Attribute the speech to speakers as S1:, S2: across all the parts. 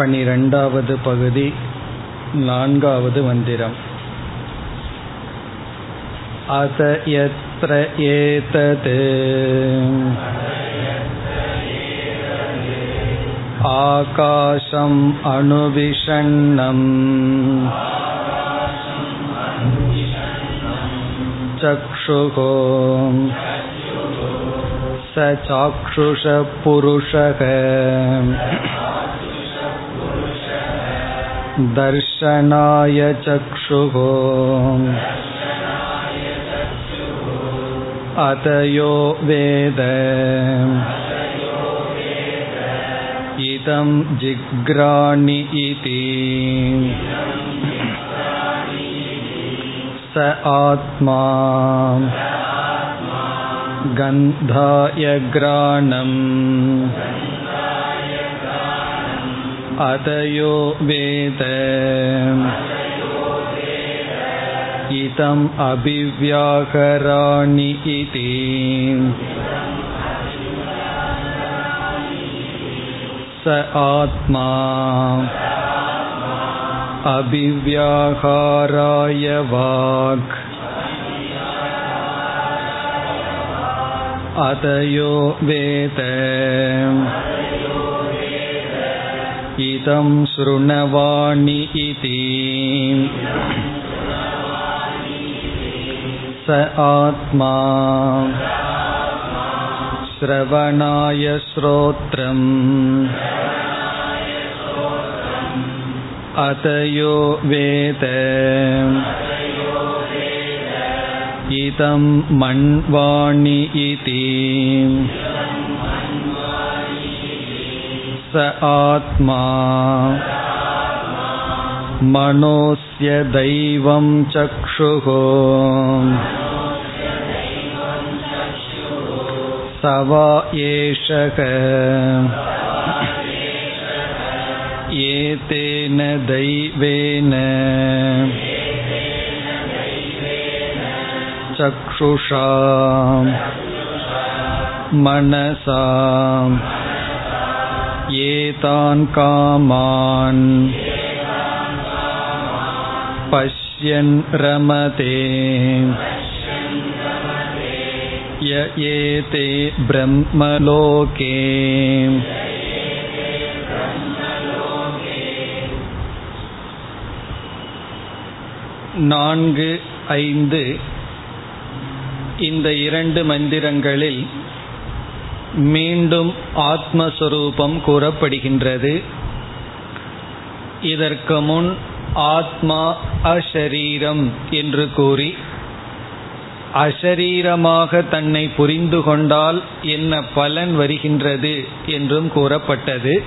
S1: பனிரெண்டாவது பகுதி நான்காவது மந்திரம் अत यत्र एतत् आकाशम् अनुविषण्णम् चक्षुः स चाक्षुषपुरुषः दर्शनाय चक्षुः अतयो वेद इदं जिग्राणि इति स आत्मा गन्धाय ग्राणम् अतयो वेद इदम् अभिव्याकराणि इति स आत्मा अभिव्याहाराय वाक् अतयो वेद इदं शृणवाणि इति स आत्मा श्रवणाय श्रोत्रम् अतयो वेद इदं मण्वाणि इति स आत्मा मनोस्य दैवं चक्षुः स वा एषः एतेन दैवेन चक्षुषा मनसा एतान् कामान् पश्यन् रमते य एते ब्रह्मलोके நான்கு ஐந்து இந்த இரண்டு மந்திரங்களில் மீண்டும் ஆத்மஸ்வரூபம் கூறப்படுகின்றது. இதற்கு முன் ஆத்மா அஷரீரம் என்று கூறி அஷரீரமாக தன்னை புரிந்து கொண்டால் என்ன பலன் வருகின்றது என்றும் கூறப்பட்டது.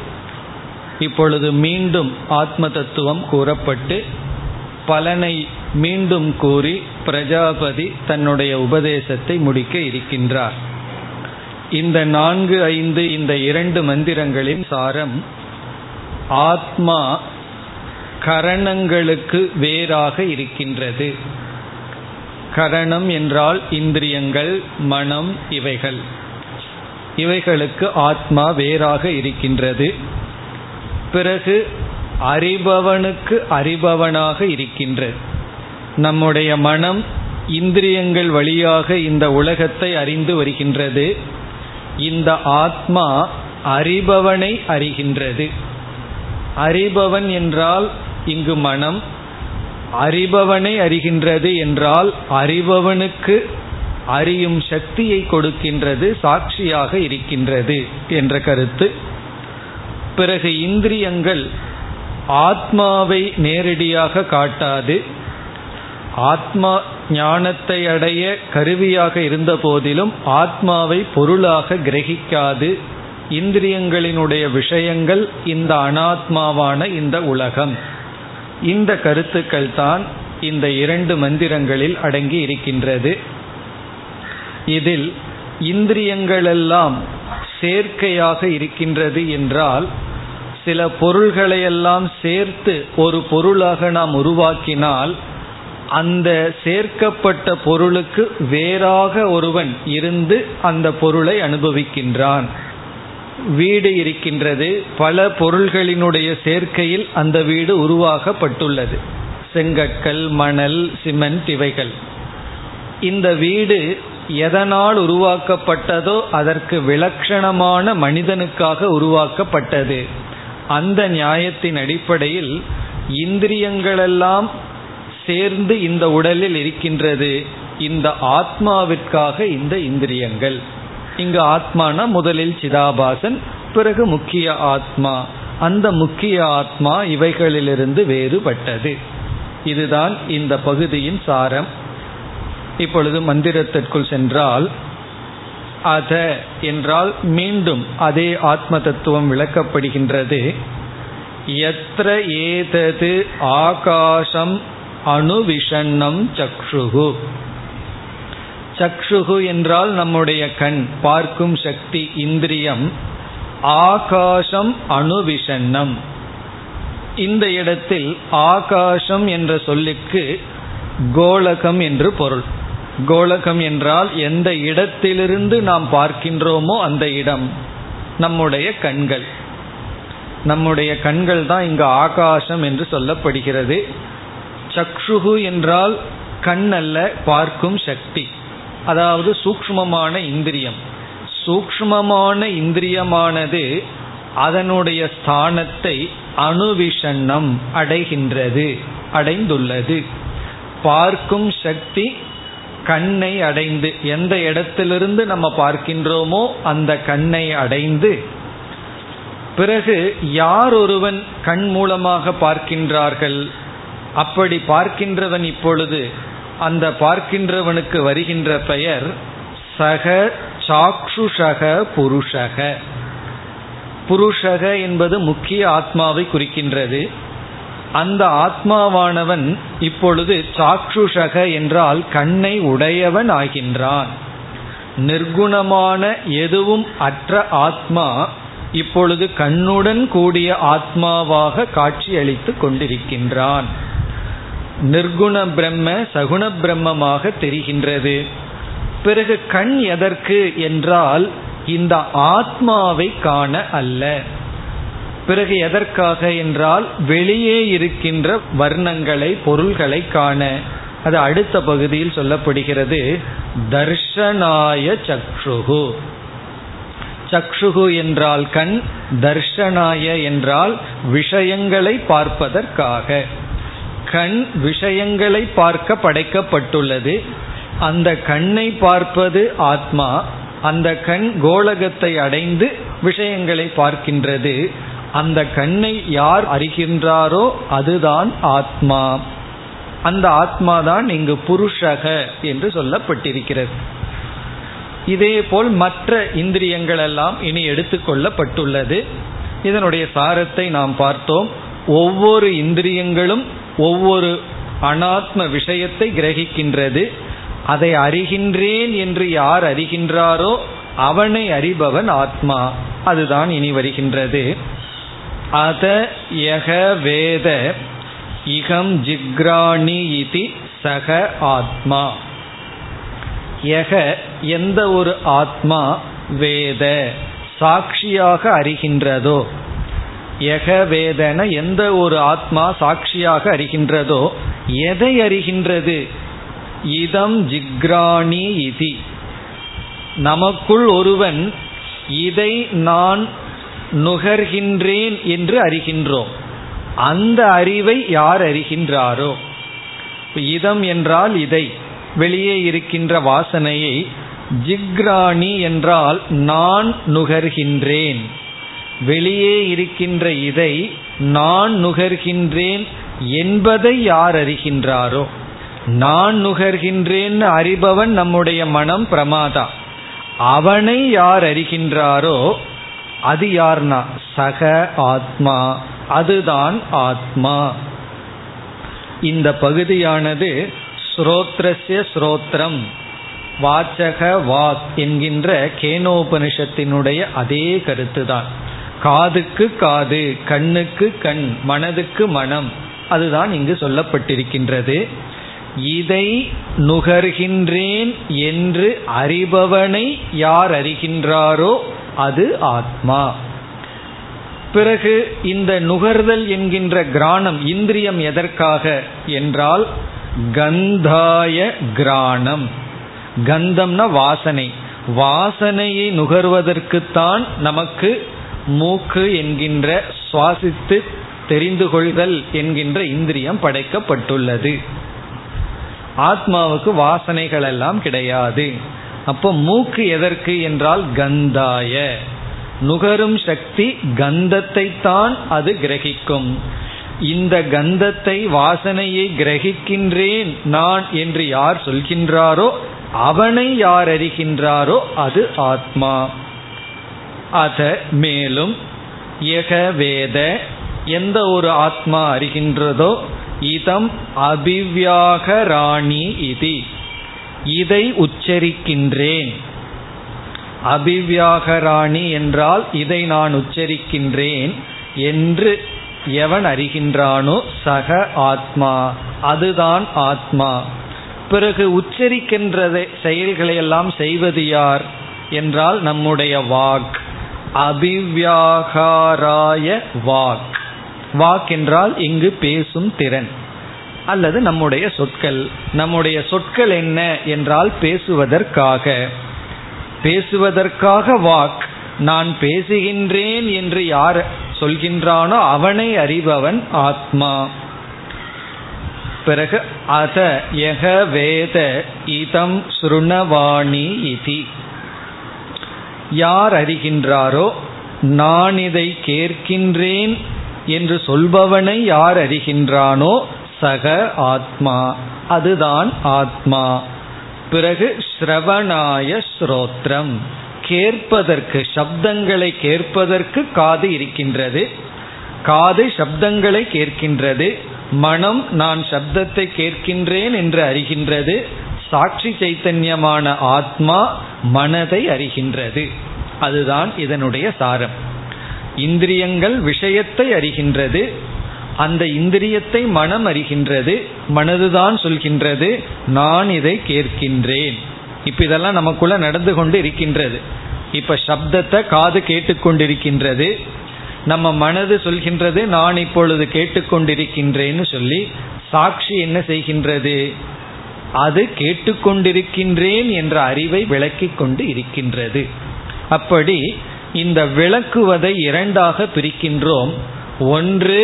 S1: இப்பொழுது மீண்டும் ஆத்ம தத்துவம் கூறப்பட்டு பலனை மீண்டும் கூறி பிரஜாபதி தன்னுடைய உபதேசத்தை முடிக்க இருக்கின்றார். இந்த நான்கு ஐந்து இந்த இரண்டு மந்திரங்களின் சாரம் ஆத்மா கரணங்களுக்கு வேறாக இருக்கின்றது. கரணம் என்றால் இந்திரியங்கள் மனம் இவைகள். இவைகளுக்கு ஆத்மா வேறாக இருக்கின்றது. பிறகு அறிபவனுக்கு அறிபவனாக இருக்கின்றது. நம்முடைய மனம் இந்திரியங்கள் வழியாக இந்த உலகத்தை அறிந்து வருகின்றது. இந்த ஆத்மா அறிபவனை அறிகின்றது. அறிபவன் என்றால் இங்கு மனம் அறிபவனை அறிகின்றது என்றால் அறிபவனுக்கு அறியும் சக்தியை கொடுக்கின்றது சாட்சியாக இருக்கின்றது என்ற கருத்து. பிறகு இந்திரியங்கள் ஆத்மாவை நேரடியாக காட்டாது. ஆத்மா ஞானத்தை அடைய கருவியாக இருந்த போதிலும் ஆத்மாவை பொருளாக கிரகிக்காது. இந்திரியங்களினுடைய விஷயங்கள் இந்த அனாத்மாவான இந்த உலகம். இந்த கருத்துக்கள் தான் இந்த இரண்டு மந்திரங்களில் அடங்கி இருக்கின்றது. இதில் இந்திரியங்களெல்லாம் சேர்க்கையாக இருக்கின்றது என்றால் சில பொருள்களையெல்லாம் சேர்த்து ஒரு பொருளாக நாம் உருவாக்கினால் அந்த சேர்க்கப்பட்ட பொருளுக்கு வேறாக ஒருவன் இருந்து அந்த பொருளை அனுபவிக்கின்றான். வீடு இருக்கின்றது. பல பொருள்களினுடைய சேர்க்கையில் அந்த வீடு உருவாக்கப்பட்டுள்ளது செங்கற்கள் மணல் சிமெண்ட் இவைகள். இந்த வீடு எதனால் உருவாக்கப்பட்டதோ அதற்கு விலட்சணமான மனிதனுக்காக உருவாக்கப்பட்டது. அந்த நியாயத்தின் அடிப்படையில் இந்திரியங்களெல்லாம் சேர்ந்து இந்த உடலில் இருக்கின்றது. இந்த ஆத்மாவிற்காக இந்த இந்திரியங்கள். இங்கு ஆத்மானா முதலில் சிதாபாசன் பிறகு முக்கிய ஆத்மா. அந்த முக்கிய ஆத்மா இவைகளிலிருந்து வேறுபட்டது. இதுதான் இந்த பகுதியின் சாரம். இப்பொழுது மந்திரத்திற்குள் சென்றால் அத என்றால் மீண்டும் அதே ஆத்ம தத்துவம் விளக்கப்படுகின்றது. எத்திர ஏதது ஆகாசம் அணுவிஷன்னம் சக்ஷுகு. சக்ஷுகு என்றால் நம்முடைய கண் பார்க்கும் சக்தி இந்திரியம். ஆகாசம் அணுவிஷன்னம் இந்த இடத்தில் ஆகாசம் என்ற சொல்லுக்கு கோலகம் என்று பொருள். கோலகம் என்றால் எந்த இடத்திலிருந்து நாம் பார்க்கின்றோமோ அந்த இடம் நம்முடைய கண்கள். நம்முடைய கண்கள் தான் இங்கு ஆகாசம் என்று சொல்லப்படுகிறது. சக்ஷுகு என்றால் கண் அல்ல பார்க்கும் சக்தி. அதாவது சூக்மமான இந்திரியம். சூக்மமான இந்திரியமானது அதனுடைய ஸ்தானத்தை அணுவிஷன்னம் அடைகின்றது அடைந்துள்ளது. பார்க்கும் சக்தி கண்ணை அடைந்து எந்த இடத்திலிருந்து நம்ம பார்க்கின்றோமோ அந்த கண்ணை அடைந்து பிறகு யார் ஒருவன் கண் மூலமாக பார்க்கின்றார்கள்? அப்படி பார்க்கின்றவன் இப்பொழுது அந்த பார்க்கின்றவனுக்கு வருகின்ற பெயர் சக சாக்ஷுஷக புருஷக. புருஷக என்பது முக்கிய ஆத்மாவை குறிக்கின்றது. அந்த ஆத்மாவானவன் இப்பொழுது சாக்ஷுஷக என்றால் கண்ணை உடையவன் ஆகின்றான். நிர்குணமான எதுவும் அற்ற ஆத்மா இப்பொழுது கண்ணுடன் கூடிய ஆத்மாவாக காட்சியளித்து கொண்டிருக்கின்றான். நிர்குண பிரம்ம சகுண பிரம்மமாக தெரிகின்றது. பிறகு கண் எதற்கு என்றால் இந்த ஆத்மாவை காண அல்ல. பிறகு எதற்காக என்றால் வெளியே இருக்கின்ற வர்ணங்களை பொருள்களை காண. அது அடுத்த பகுதியில் சொல்லப்படுகிறது. தர்ஷனாய சக்ஷுகு. சக்ஷுகு என்றால் கண் தர்ஷனாய என்றால் விஷயங்களை பார்ப்பதற்காக. கண் விஷயங்களை பார்க்க படைக்கப்பட்டுள்ளது. அந்த கண்ணை பார்ப்பது ஆத்மா. அந்த கண் கோலகத்தை அடைந்து விஷயங்களை பார்க்கின்றது. அந்த கண்ணை யார் அறிகின்றாரோ அதுதான் ஆத்மா. அந்த ஆத்மா தான் இங்கு புருஷக என்று சொல்லப்பட்டிருக்கிறது. இதே போல் மற்ற இந்திரியங்கள் எல்லாம் இனி எடுத்துக்கொள்ளப்பட்டுள்ளது இதனுடைய சாரத்தை நாம் பார்த்தோம். ஒவ்வொரு இந்திரியங்களும் ஒவ்வொரு அனாத்ம விஷயத்தை கிரகிக்கின்றது. அதை அறிகின்றேன் என்று யார் அறிகின்றாரோ அவனை அறிபவன் ஆத்மா. அதுதான் இனி வருகின்றது. அத யக வேத இகம் ஜிக்ராணி இதி சக ஆத்மா. யக எந்த ஒரு ஆத்மா வேத சாட்சியாக அறிகின்றதோ யக வேதன எந்த ஒரு ஆத்மா சாட்சியாக அறிகின்றதோ எதை அறிகின்றது? இதம் ஜிக்ராணி இதி. நமக்குள் ஒருவன் இதை நான் நுகர்கின்றேன் என்று அறிகின்றோம். அந்த அறிவை யார் அறிகின்றாரோ? இதம் என்றால் இதை. வெளியே இருக்கின்ற வாசனையை ஜிக்ராணி என்றால் நான் நுகர்கின்றேன். வெளியே இருக்கின்ற இதை நான் நுகர்கின்றேன் என்பதை யார் அறிகின்றாரோ? நான் நுகர்கின்றேன் அறிபவன் நம்முடைய மனம் பிரமாதா. அவனை யார் அறிகின்றாரோ அது யார்னா? சக ஆத்மா. அதுதான் ஆத்மா. இந்த பகுதியானது ஸ்ரோத்ரஸ்ய ஸ்ரோத்ரம். வாச்சக வாக் என்கின்ற கேனோபனிஷத்தினுடைய அதே கருத்துதான். காதுக்கு காது கண்ணுக்கு கண் மனதுக்கு மனம். அதுதான் இங்கு சொல்லப்பட்டிருக்கின்றது. இதை நுகர்கின்றேன் என்று அறிபவனை யார் அறிகின்றாரோ அது ஆத்மா. பிறகு இந்த நுகர்தல் என்கின்ற கிராணம் இந்திரியம் எதற்காக என்றால் கந்தாய கிராணம். கந்தம்னா வாசனை. வாசனையை நுகர்வதற்குத்தான் நமக்கு மூக்கு என்கின்ற சுவாசித்து தெரிந்து கொள்தல் என்கின்ற இந்திரியம் படைக்கப்பட்டுள்ளது. ஆத்மாவுக்கு வாசனைகள் எல்லாம் கிடையாது. அப்போ மூக்கு எதற்கு என்றால் கந்தாய. நுகரும் சக்தி கந்தத்தை தான் அது கிரகிக்கும். இந்த கந்தத்தை வாசனையை கிரகிக்கின்றேன் நான் என்று யார் சொல்கின்றாரோ அவனை யார் அறிகின்றாரோ அது ஆத்மா. அத மேலும் எக வேத எந்த ஒரு ஆத்மா அறிகின்றதோ இதம் அபிவியாகராணி இதி. இதை உச்சரிக்கின்றேன். அபிவியாகராணி என்றால் இதை நான் உச்சரிக்கின்றேன் என்று எவன் அறிகின்றானோ சக ஆத்மா அதுதான் ஆத்மா. பிறகு உச்சரிக்கின்ற செயல்களை எல்லாம் செய்வது யார்? என்றால் நம்முடைய வாக். அபிவியாகாராய வாக். வாக் என்றால் இங்கு பேசும் திறன். அல்லது நம்முடைய சொற்கள். நம்முடைய சொற்கள் என்ன என்றால் பேசுவதற்காக. பேசுவதற்காக வாக். நான் பேசுகின்றேன் என்று யார் சொல்கின்றானோ அவனை அறிபவன் ஆத்மா. பிறகு அத எக வேத இதம் சுருணவாணி இதி. யார் அறிகின்றாரோ நான் இதை கேட்கின்றேன் என்று சொல்பவனை யார் அறிகின்றானோ சக ஆத்மா. அதுதான் ஆத்மா. பிறகு ஸ்ரவணாய ஸ்ரோத்ரம். கேட்பதற்கு சப்தங்களை கேட்பதற்கு காது இருக்கின்றது. காது சப்தங்களை கேட்கின்றது. மனம் நான் சப்தத்தை கேட்கின்றேன் என்று அறிகின்றது. சாட்சி சைத்தன்யமான ஆத்மா மனதை அறிகின்றது. அதுதான் இதனுடைய சாரம். இந்திரியங்கள் விஷயத்தை அறிகின்றது. அந்த இந்திரியத்தை மனம் அறிகின்றது. மனதுதான் சொல்கின்றது. நான் இதை கேட்கின்றேன். இப்ப இதெல்லாம் நமக்குள்ள நடந்து கொண்டு இருக்கின்றது. இப்ப சப்தத்தை காது கேட்டுக்கொண்டிருக்கின்றது நம்ம மனது சொல்கின்றது நான் இப்பொழுது கேட்டுக்கொண்டிருக்கின்றேன்னு சொல்லி சாட்சி என்ன செய்கின்றது? அது கேட்டுக்கொண்டிருக்கின்றேன் என்ற அறிவை விளக்கி கொண்டு இருக்கின்றது. அப்படி இந்த விளக்குவதை இரண்டாக பிரிக்கின்றோம். ஒன்று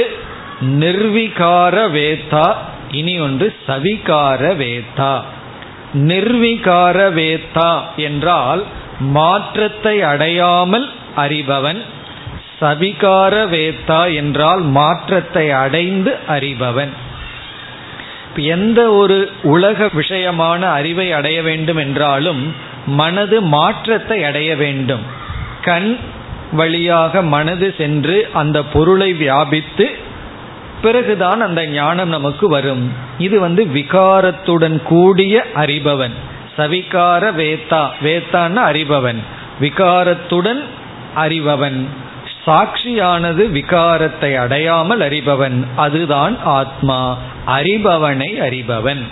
S1: நிர்விகார வேத்தா இனி ஒன்று சவிகார வேத்தா நிர்விகார வேத்தா என்றால் மாற்றத்தை அடையாமல் அறிபவன் சவிகார வேத்தா என்றால் மாற்றத்தை அடைந்து அறிபவன். எந்த ஒரு உலக விஷயமான அறிவை அடைய வேண்டும் என்றாலும் மனது மாற்றத்தை அடைய வேண்டும். கண் வழியாக மனது சென்று அந்த பொருளை வியாபித்து பிறகுதான் அந்த ஞானம் நமக்கு வரும். இது வந்து விகாரத்துடன் கூடிய அறிபவன். சவிகார வேத்தா. வேத்தான்னு அறிபவன். விகாரத்துடன் அறிபவன். சாட்சியானது விகாரத்தை அடையாமல் அறிபவன் அதுதான் ஆத்மா. அறிபவனை அறிபவன்.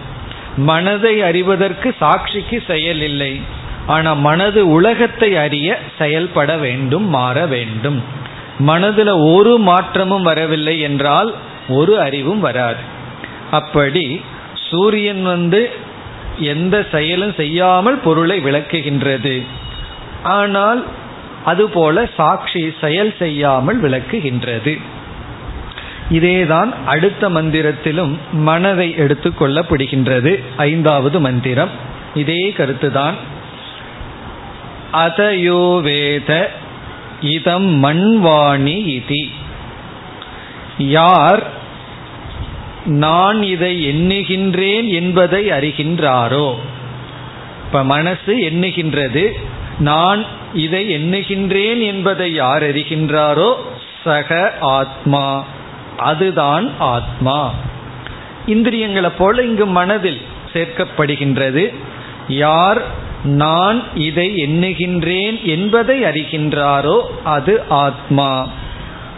S1: மனதை அறிவதற்கு சாட்சிக்கு செயல் இல்லை ஆனா மனது உலகத்தை அறிய செயல்பட வேண்டும் மாற வேண்டும். மனதில் ஒரு மாற்றமும் வரவில்லை என்றால் ஒரு அறிவும் வராது. அப்படி சூரியன் வந்து எந்த செயலும் செய்யாமல் பொருளை விளக்குகின்றது. ஆனால் அதுபோல சாட்சி செயல் செய்யாமல் விளக்குகின்றது. இதேதான் அடுத்த மந்திரத்திலும் மனதை எடுத்துக்கொள்ளப்படுகின்றது ஐந்தாவது மந்திரம். இதே கருத்துதான். அதயோ வேத இதம் மண்வாணி இதி. யார் நான் இதை எண்ணுகின்றேன் என்பதை அறிகின்றாரோ? இப்ப மனசு எண்ணுகின்றது. நான் இதை எண்ணுகின்றேன் என்பதை யார் அறிகின்றாரோ சக ஆத்மா. அதுதான் ஆத்மா. இந்திரியங்களை போல இங்கு மனதில் சேர்க்கப்படுகின்றது. யார் நான் இதை எண்ணுகின்றேன் என்பதை அறிகின்றாரோ அது ஆத்மா.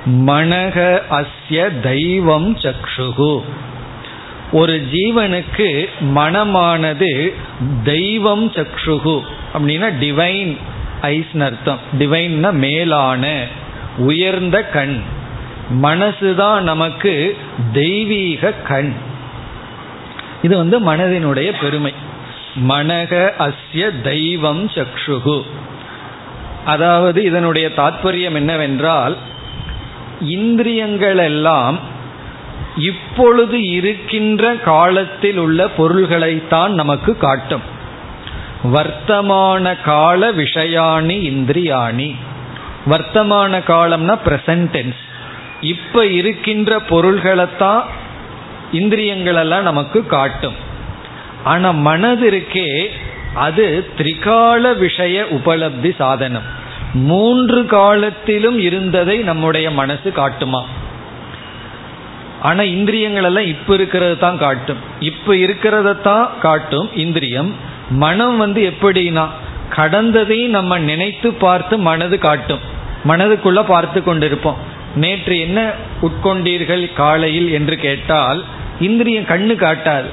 S1: மனக அஸ்ய தெய்வம் சக்ஷுகு. ஒரு ஜீவனுக்கு மனமானது தெய்வம் சக்ஷுகு. அப்படின்னா டிவைன் ஐஸ்னு அர்த்தம். டிவைன்னா மேலான உயர்ந்த கண். மனசுதான் நமக்கு தெய்வீக கண். இது வந்து மனதினுடைய பெருமை. மனக அஸ்ய தெய்வம் சக்ஷுகு. அதாவது இதனுடைய தாத்பரியம் என்னவென்றால் இந்திரியங்கள் எல்லாம் இப்பொழுது இருக்கின்ற காலத்தில் உள்ள பொருள்களைத்தான் நமக்கு காட்டும். வர்த்தமான கால விஷயாணி இந்திரியாணி. வர்த்தமான காலம்னா பிரசன்டென்ஸ் இப்ப இருக்கின்ற பொருள்களைத்தான் இந்திரியங்களெல்லாம் நமக்கு காட்டும். ஆனா மனது இருக்கே அது திரிகால விஷய உபலப்தி சாதனம். மூன்று காலத்திலும் இருந்ததை நம்முடைய மனசு காட்டுமா? ஆனா இந்திரியங்கள் எல்லாம் இப்ப இருக்கிறது தான் காட்டும். இப்ப இருக்கிறத தான் காட்டும் இந்திரியம். மனம் வந்து எப்படின்னா கடந்ததையும் நம்ம நினைத்து பார்த்து மனது காட்டும். மனதுக்குள்ள பார்த்து கொண்டிருப்போம். நேற்று என்ன உட்கொண்டீர்கள் காலையில் என்று கேட்டால் இந்திரியம் கண்ணு காட்டாது.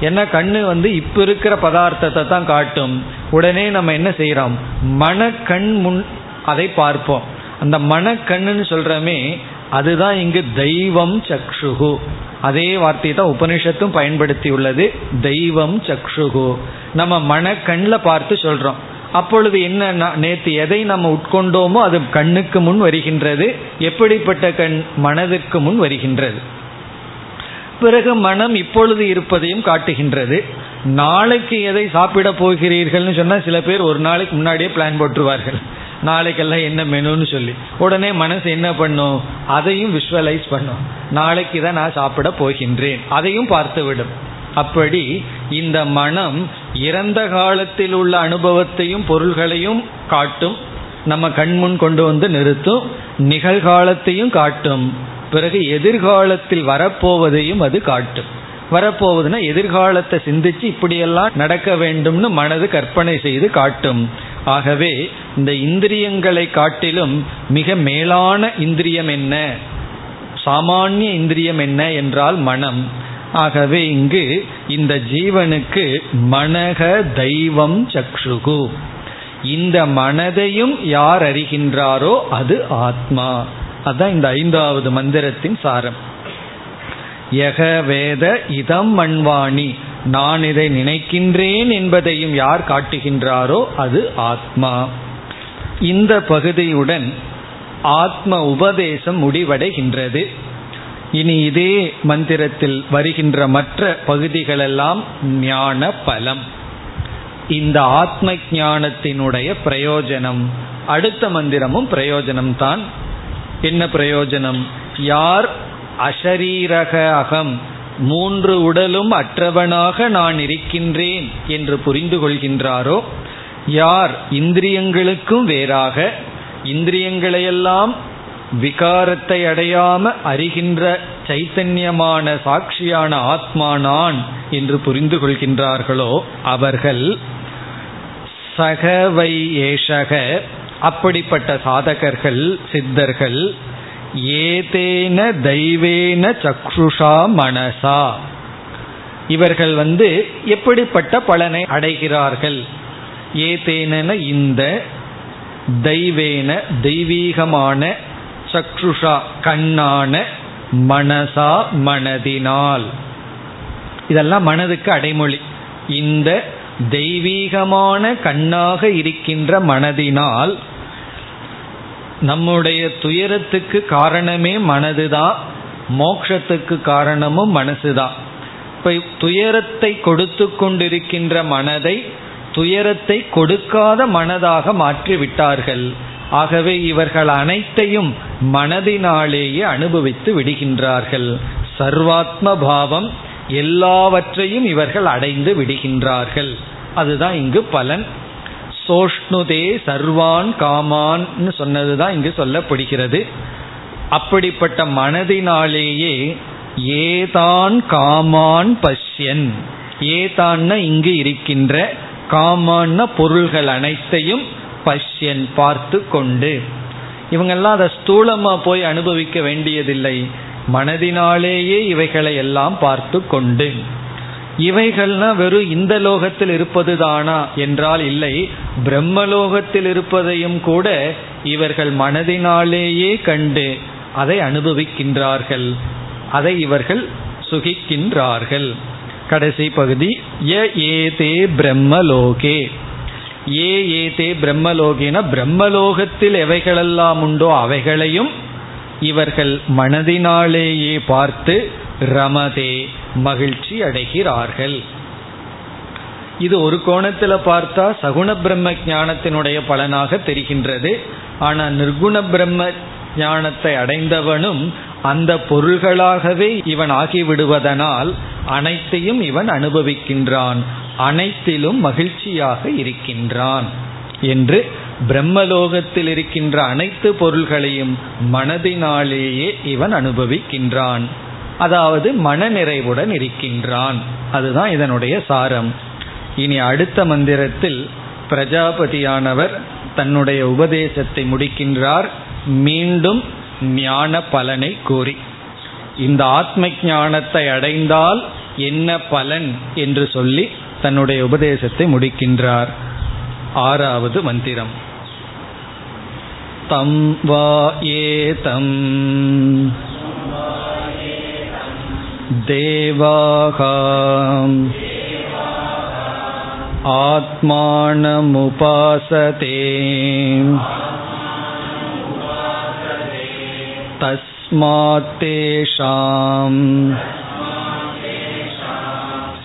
S1: ஏன்னா கண்ணு வந்து இப்ப இருக்கிற பதார்த்தத்தை தான் காட்டும். உடனே நம்ம என்ன செய்யறோம் மனக்கண் முன் அதை பார்ப்போம். அந்த மனக்கண்ணுன்னு சொல்றமே அதுதான் இங்கு தெய்வம் சக்ஷுகு. அதே வார்த்தை தான் உபனிஷத்தும் பயன்படுத்தி உள்ளது தெய்வம் சக்ஷுகு. நம்ம மனக்கண்ணில் பார்த்து சொல்றோம். அப்பொழுது என்ன நேற்று எதை நம்ம உட்கொண்டோமோ அது கண்ணுக்கு முன் வருகின்றது. எப்படிப்பட்ட கண்? மனதிற்கு முன் வருகின்றது. பிறகு மனம் இப்பொழுது இருப்பதையும் காட்டுகின்றது. நாளைக்கு எதை சாப்பிட போகிறீர்கள்னு சொன்னால் சில பேர் ஒரு நாளைக்கு முன்னாடியே பிளான் போட்டுருவார்கள். நாளைக்கெல்லாம் என்ன மெனுன்னு சொல்லி. உடனே மனசு என்ன பண்ணும்? அதையும் விஷுவலைஸ் பண்ணும். நாளைக்கு தான் நான் சாப்பிட போகின்றேன். அதையும் பார்த்து விடும். அப்படி இந்த மனம் இறந்த காலத்தில் உள்ள அனுபவத்தையும் பொருள்களையும் காட்டும். நம்ம கண்முன் கொண்டு வந்து நிறுத்தும். நிகழ்காலத்தையும் காட்டும். பிறகு எதிர்காலத்தில் வரப்போவதையும் அது காட்டும். வரப்போவதுன்னா எதிர்காலத்தை சிந்திச்சு இப்படியெல்லாம் நடக்க வேண்டும்னு மனது கற்பனை செய்து காட்டும். ஆகவே இந்த இந்திரியங்களை காட்டிலும் மிக மேலான இந்திரியம் என்ன? சாமானிய இந்திரியம் என்ன என்றால் மனம். ஆகவே இங்கு இந்த ஜீவனுக்கு மனக தெய்வம் சக்ஷுகு. இந்த மனதையும் யார் அறிகின்றாரோ அது ஆத்மா. அதுதான் இந்த ஐந்தாவது மந்திரத்தின் சாரம். யக வேத இதம் மண்வாணி. நான் இதை நினைக்கின்றேன் என்பதையும் யார் காட்டுகின்றாரோ அது ஆத்மா. இந்த பகுதியுடன் ஆத்ம உபதேசம் முடிவடைகின்றது. இனி இதே மந்திரத்தில் வருகின்ற மற்ற பகுதிகளெல்லாம் ஞான பலம். இந்த ஆத்ம ஞானத்தினுடைய பிரயோஜனம் அடுத்த மந்திரமும் பிரயோஜனம்தான் என்ன பிரயோஜனம்? யார் அஷரீரக அகம் மூன்று உடலும் அற்றவனாக நான் இருக்கின்றேன் என்று புரிந்து கொள்கின்றாரோ? யார் இந்திரியங்களுக்கும் வேறாக இந்திரியங்களையெல்லாம் விகாரத்தை அடையாம அறிகின்ற சைத்தன்யமான சாட்சியான ஆத்மா நான் என்று புரிந்து கொள்கின்றார்களோ அவர்கள் சகவை ஏஷக அப்படிப்பட்ட சாதகர்கள் சித்தர்கள் ஏதேன தெய்வேன சக்ஷுஷா மனசா. இவர்கள் வந்து எப்படிப்பட்ட பலனை அடைகிறார்கள்? ஏதேன இந்த தெய்வேன தெய்வீகமான சக்ஷுஷா கண்ணான மனசா மனதினால். இதெல்லாம் மனதுக்கு அடைமொழி. இந்த தெய்வீகமான கண்ணாக இருக்கின்ற மனதினால் நம்முடைய துயரத்துக்கு காரணமே மனதுதான் மோக்ஷத்துக்கு காரணமும் மனசுதான் இப்ப துயரத்தை கொடுத்து கொண்டிருக்கின்ற மனதை துயரத்தை கொடுக்காத மனதாக மாற்றி விட்டார்கள் ஆகவே இவர்கள் அனைத்தையும் மனதினாலேயே அனுபவித்து விடுகின்றார்கள். சர்வாத்ம பாவம் எல்லாவற்றையும் இவர்கள் அடைந்து விடுகின்றார்கள். அதுதான் இங்கு பலன். சோஷ்ணுதே சர்வான் காமான் சொன்னதுதான் இங்கு சொல்லப்படுகிறது. அப்படிப்பட்ட மனதினாலேயே ஏதான் காமான் பஷ்யன். ஏதான்னா இங்கு இருக்கின்ற காமான்ன பொருள்கள் அனைத்தையும் பஷ்யன் பார்த்து கொண்டு. இவங்கெல்லாம் அதை ஸ்தூலமா போய் அனுபவிக்க வேண்டியதில்லை. மனதினாலேயே இவைகளை எல்லாம் பார்த்து கொண்டு. இவைகள்னா வெறும் இந்த லோகத்தில் இருப்பது தானா என்றால் இல்லை. பிரம்மலோகத்தில் இருப்பதையும் கூட இவர்கள் மனதினாலேயே கண்டு அதை அனுபவிக்கின்றார்கள். அதை இவர்கள் சுகிக்கின்றார்கள். கடைசி பகுதி ய ஏதே பிரம்மலோகே. ஏ ஏதே பிரம்மலோகேன பிரம்மலோகத்தில் எவைகளெல்லாம் உண்டோ அவைகளையும் இவர்கள் மனதினாலேயே பார்த்து ரமதே மகிழ்ச்சி அடைகிறார்கள். இது ஒரு கோணத்தில் பார்த்தா சகுண பிரம்ம ஞானத்தினுடைய பலனாக தெரிகின்றது. ஆனால் நிர்குண பிரம்ம ஞானத்தை அடைந்தவனும் அந்த பொருள்களாகவே இவன் ஆகிவிடுவதனால் அனைத்தையும் இவன் அனுபவிக்கின்றான். அனைத்திலும் மகிழ்ச்சியாக இருக்கின்றான் என்று பிரம்மலோகத்தில் இருக்கின்ற அனைத்து பொருள்களையும் மனதினாலேயே இவன் அனுபவிக்கின்றான். அதாவது மனநிறைவுடன் இருக்கின்றான். அதுதான் இதனுடைய சாரம். இனி அடுத்த மந்திரத்தில் பிரஜாபதியானவர் தன்னுடைய உபதேசத்தை முடிக்கின்றார். மீண்டும் ஞான பலனை கூறி. இந்த ஆத்ம ஞானத்தை அடைந்தால் என்ன பலன் என்று சொல்லி தன்னுடைய உபதேசத்தை முடிக்கின்றார். ஆறாவது மந்திரம். तं वा एतम् देवाः आत्मानमुपासते तस्मात्तेषाम्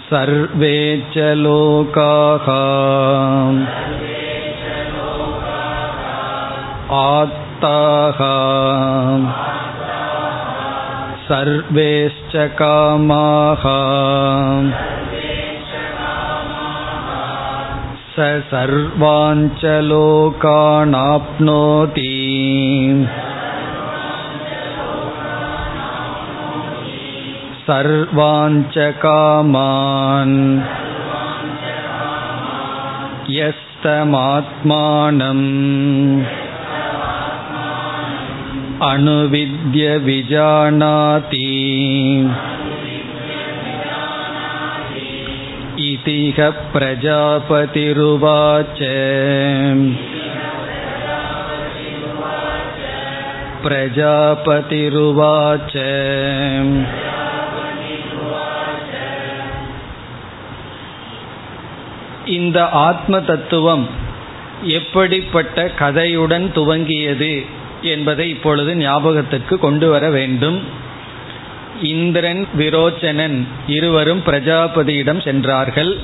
S1: सर्वे च लोकाः आत्ताः सर्वेश्च कामाः स सर्वाञ्च लोकानाप्नोति सर्वाञ्च कामान् यस्तमात्मानम् अनुविद्य विजानाति इतिह प्रजापतिरुवाच प्रजापतिरुवाच இந்த ஆத்ம தத்துவம் எப்படிப்பட்ட கதையுடன் துவங்கியது என்பதை இப்பொழுது ஞாபகத்துக்கு கொண்டு வர வேண்டும். இந்திரன் விரோச்சனன் இருவரும் பிரஜாபதியிடம் சென்றார்கள்.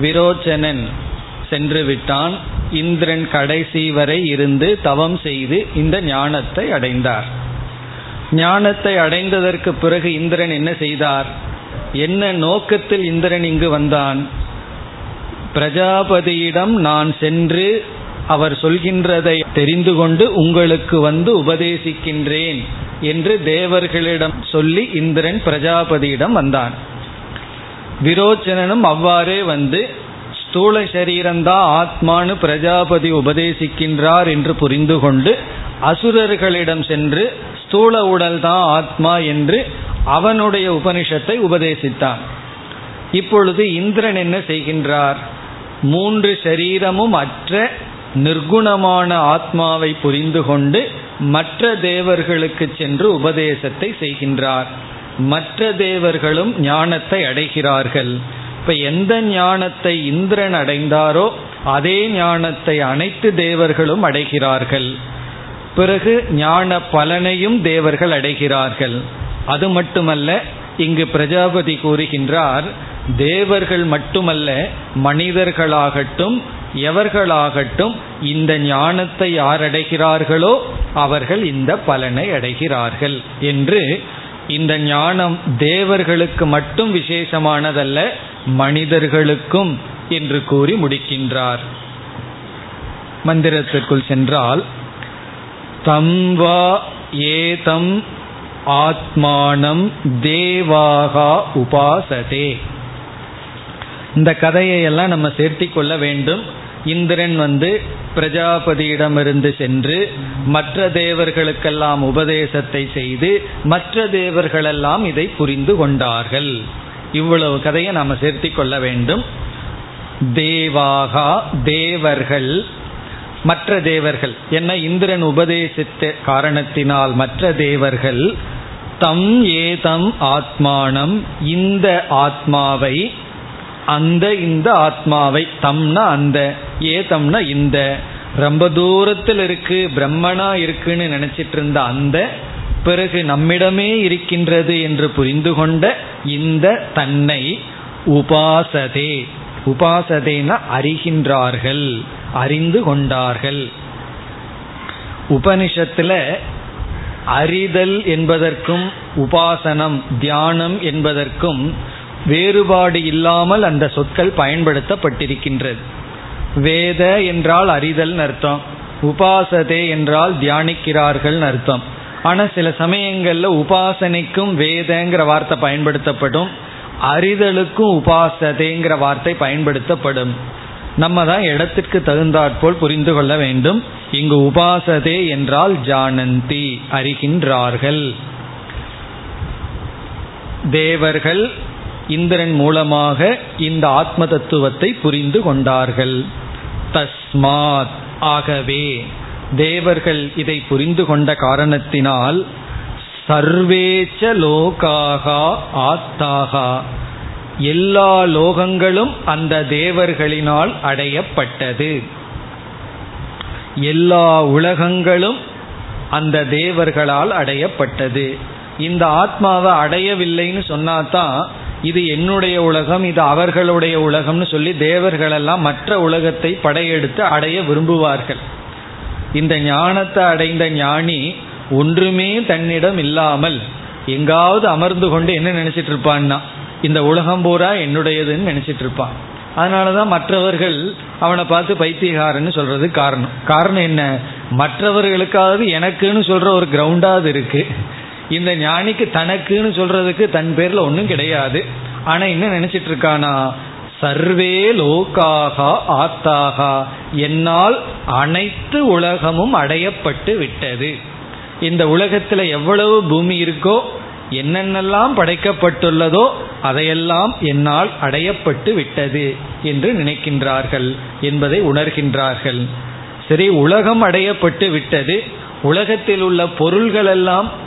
S1: விரோச்சனன் சென்று விட்டான். இந்திரன் கடைசி வரை இருந்து தவம் செய்து இந்த ஞானத்தை அடைந்தார். ஞானத்தை அடைந்ததற்கு பிறகு இந்திரன் என்ன செய்தார்? என்ன நோக்கத்தில் இந்திரன் இங்கு வந்தான்? பிரஜாபதியிடம் நான் சென்று அவர் சொல்கின்றதை தெரிந்து கொண்டு உங்களுக்கு வந்து உபதேசிக்கின்றேன் என்று தேவர்களிடம் சொல்லி இந்திரன் பிரஜாபதியிடம் வந்தான். விரோச்சனனும் அவ்வாறே வந்து ஸ்தூல சரீரம்தான் ஆத்மானு பிரஜாபதி உபதேசிக்கின்றார் என்று புரிந்து கொண்டு அசுரர்களிடம் சென்று ஸ்தூல உடல் தான் ஆத்மா என்று அவனுடைய உபனிஷத்தை உபதேசித்தான். இப்பொழுது இந்திரன் என்ன செய்கின்றார்? மூன்று சரீரமும் அற்ற நிர்குணமான ஆத்மாவை புரிந்து கொண்டு மற்ற தேவர்களுக்கு சென்று உபதேசத்தை செய்கின்றார். மற்ற தேவர்களும் ஞானத்தை அடைகிறார்கள். இப்ப எந்த ஞானத்தை இந்திரன் அடைந்தாரோ அதே ஞானத்தை அனைத்து தேவர்களும் அடைகிறார்கள். பிறகு ஞான பலனையும் தேவர்கள் அடைகிறார்கள். அது மட்டுமல்ல இங்கு பிரஜாபதி கூறுகின்றார் தேவர்கள் மட்டுமல்ல மனிதர்களாகட்டும் எவர்களாகட்டும் இந்த ஞானத்தை யார் அடைகிறார்களோ அவர்கள் இந்த பலனை அடைகிறார்கள் என்று இந்த ஞானம் தேவர்களுக்கு மட்டும் விசேஷமானதல்ல மனிதர்களுக்கும் என்று கூறி முடிக்கின்றார். மந்திரத்திற்குள் சென்றால் தம் வா ஏதம் ஆத்மானம் தேவாகா உபாசதே. இந்த கதையை எல்லாம் நம்ம சேர்த்தி கொள்ள வேண்டும். இந்திரன் வந்து பிரஜாபதியிடமிருந்து சென்று மற்ற தேவர்களுக்கெல்லாம் உபதேசத்தை செய்து மற்ற தேவர்களெல்லாம் இதை புரிந்து கொண்டார்கள். இவ்வளவு கதையை நாம் சேர்த்தி கொள்ள வேண்டும். தேவாகா தேவர்கள் மற்ற தேவர்கள் என்ன இந்திரன் உபதேசித்த காரணத்தினால் மற்ற தேவர்கள் தம் ஏதம் ஆத்மானம் இந்த ஆத்மாவை அந்த இந்த ஆத்மாவை தம்னா அந்த ஏதம்னா இந்த. ரொம்ப தூரத்தில் இருக்கு பிரம்மனா இருக்குன்னு நினைச்சிட்டு இருந்த அந்த பிறகு நம்மிடமே இருக்கின்றது என்று புரிந்து கொண்ட இந்த தன்னை உபாசதே. உபாசதேன அறிகின்றார்கள் அறிந்து கொண்டார்கள். உபனிஷத்துல அறிதல் என்பதற்கும் உபாசனம் தியானம் என்பதற்கும் வேறுபாடு இல்லாமல் அந்த சொற்கள் பயன்படுத்தப்பட்டிருக்கின்றது. வேத என்றால் அறிதல் அர்த்தம். உபாசதே என்றால் தியானிக்கிறார்கள் அர்த்தம். ஆனால் சில சமயங்களில் உபாசனைக்கும் வேதங்கிற வார்த்தை பயன்படுத்தப்படும். அறிதலுக்கும் உபாசதேங்கிற வார்த்தை பயன்படுத்தப்படும். நம்ம தான் இடத்திற்கு தகுந்தாற்போல் புரிந்து கொள்ள வேண்டும். இங்கு உபாசதே என்றால் ஜானந்தி அறிகின்றார்கள். தேவர்கள் இந்திரன் மூலமாக இந்த ஆத்ம தத்துவத்தை புரிந்து கொண்டார்கள். தஸ்மாத். ஆகவே தேவர்கள் இதை புரிந்து கொண்ட காரணத்தினால் சர்வேச்ச லோகாகா ஆத்தாகா. எல்லா லோகங்களும் அந்த தேவர்களினால் அடையப்பட்டது. எல்லா உலகங்களும் அந்த தேவர்களால் அடையப்பட்டது. இந்த ஆத்மாவை அடையவில்லைன்னு சொன்னாதான் இது என்னுடைய உலகம் இது அவர்களுடைய உலகம்னு சொல்லி தேவர்களெல்லாம் மற்ற உலகத்தை படையெடுத்து அடைய விரும்புவார்கள். இந்த ஞானத்தை அடைந்த ஞானி ஒன்றுமே தன்னிடம் இல்லாமல் எங்காவது அமர்ந்து கொண்டு என்ன நினைச்சிட்டு இருப்பான்னா இந்த உலகம் பூரா என்னுடையதுன்னு நினைச்சிட்டு இருப்பான். அதனாலதான் மற்றவர்கள் அவனை பார்த்து பைத்தியகாரன்னு சொல்றது காரணம். காரணம் என்ன? மற்றவர்களுக்காவது எனக்குன்னு சொல்ற ஒரு கிரவுண்டாவது இருக்கு. இந்த ஞானிக்கு தனக்குன்னு சொல்றதுக்கு தன் பேர்ல ஒன்றும் கிடையாது. ஆனா என்ன நினைச்சிட்டு இருக்கானா? சர்வே லோகாகா ஆத்தாகா. என்னால் அனைத்து உலகமும் அடையப்பட்டு விட்டது. இந்த உலகத்தில் எவ்வளவு பூமி இருக்கோ என்னென்னலாம் படைக்கப்பட்டுள்ளதோ அதையெல்லாம் என்னால் அடையப்பட்டு விட்டது என்று நினைக்கின்றார்கள் என்பதை உணர்கின்றார்கள். சரி உலகம் அடையப்பட்டு விட்டது. உலகத்தில் உள்ள பொருள்கள் எல்லாம்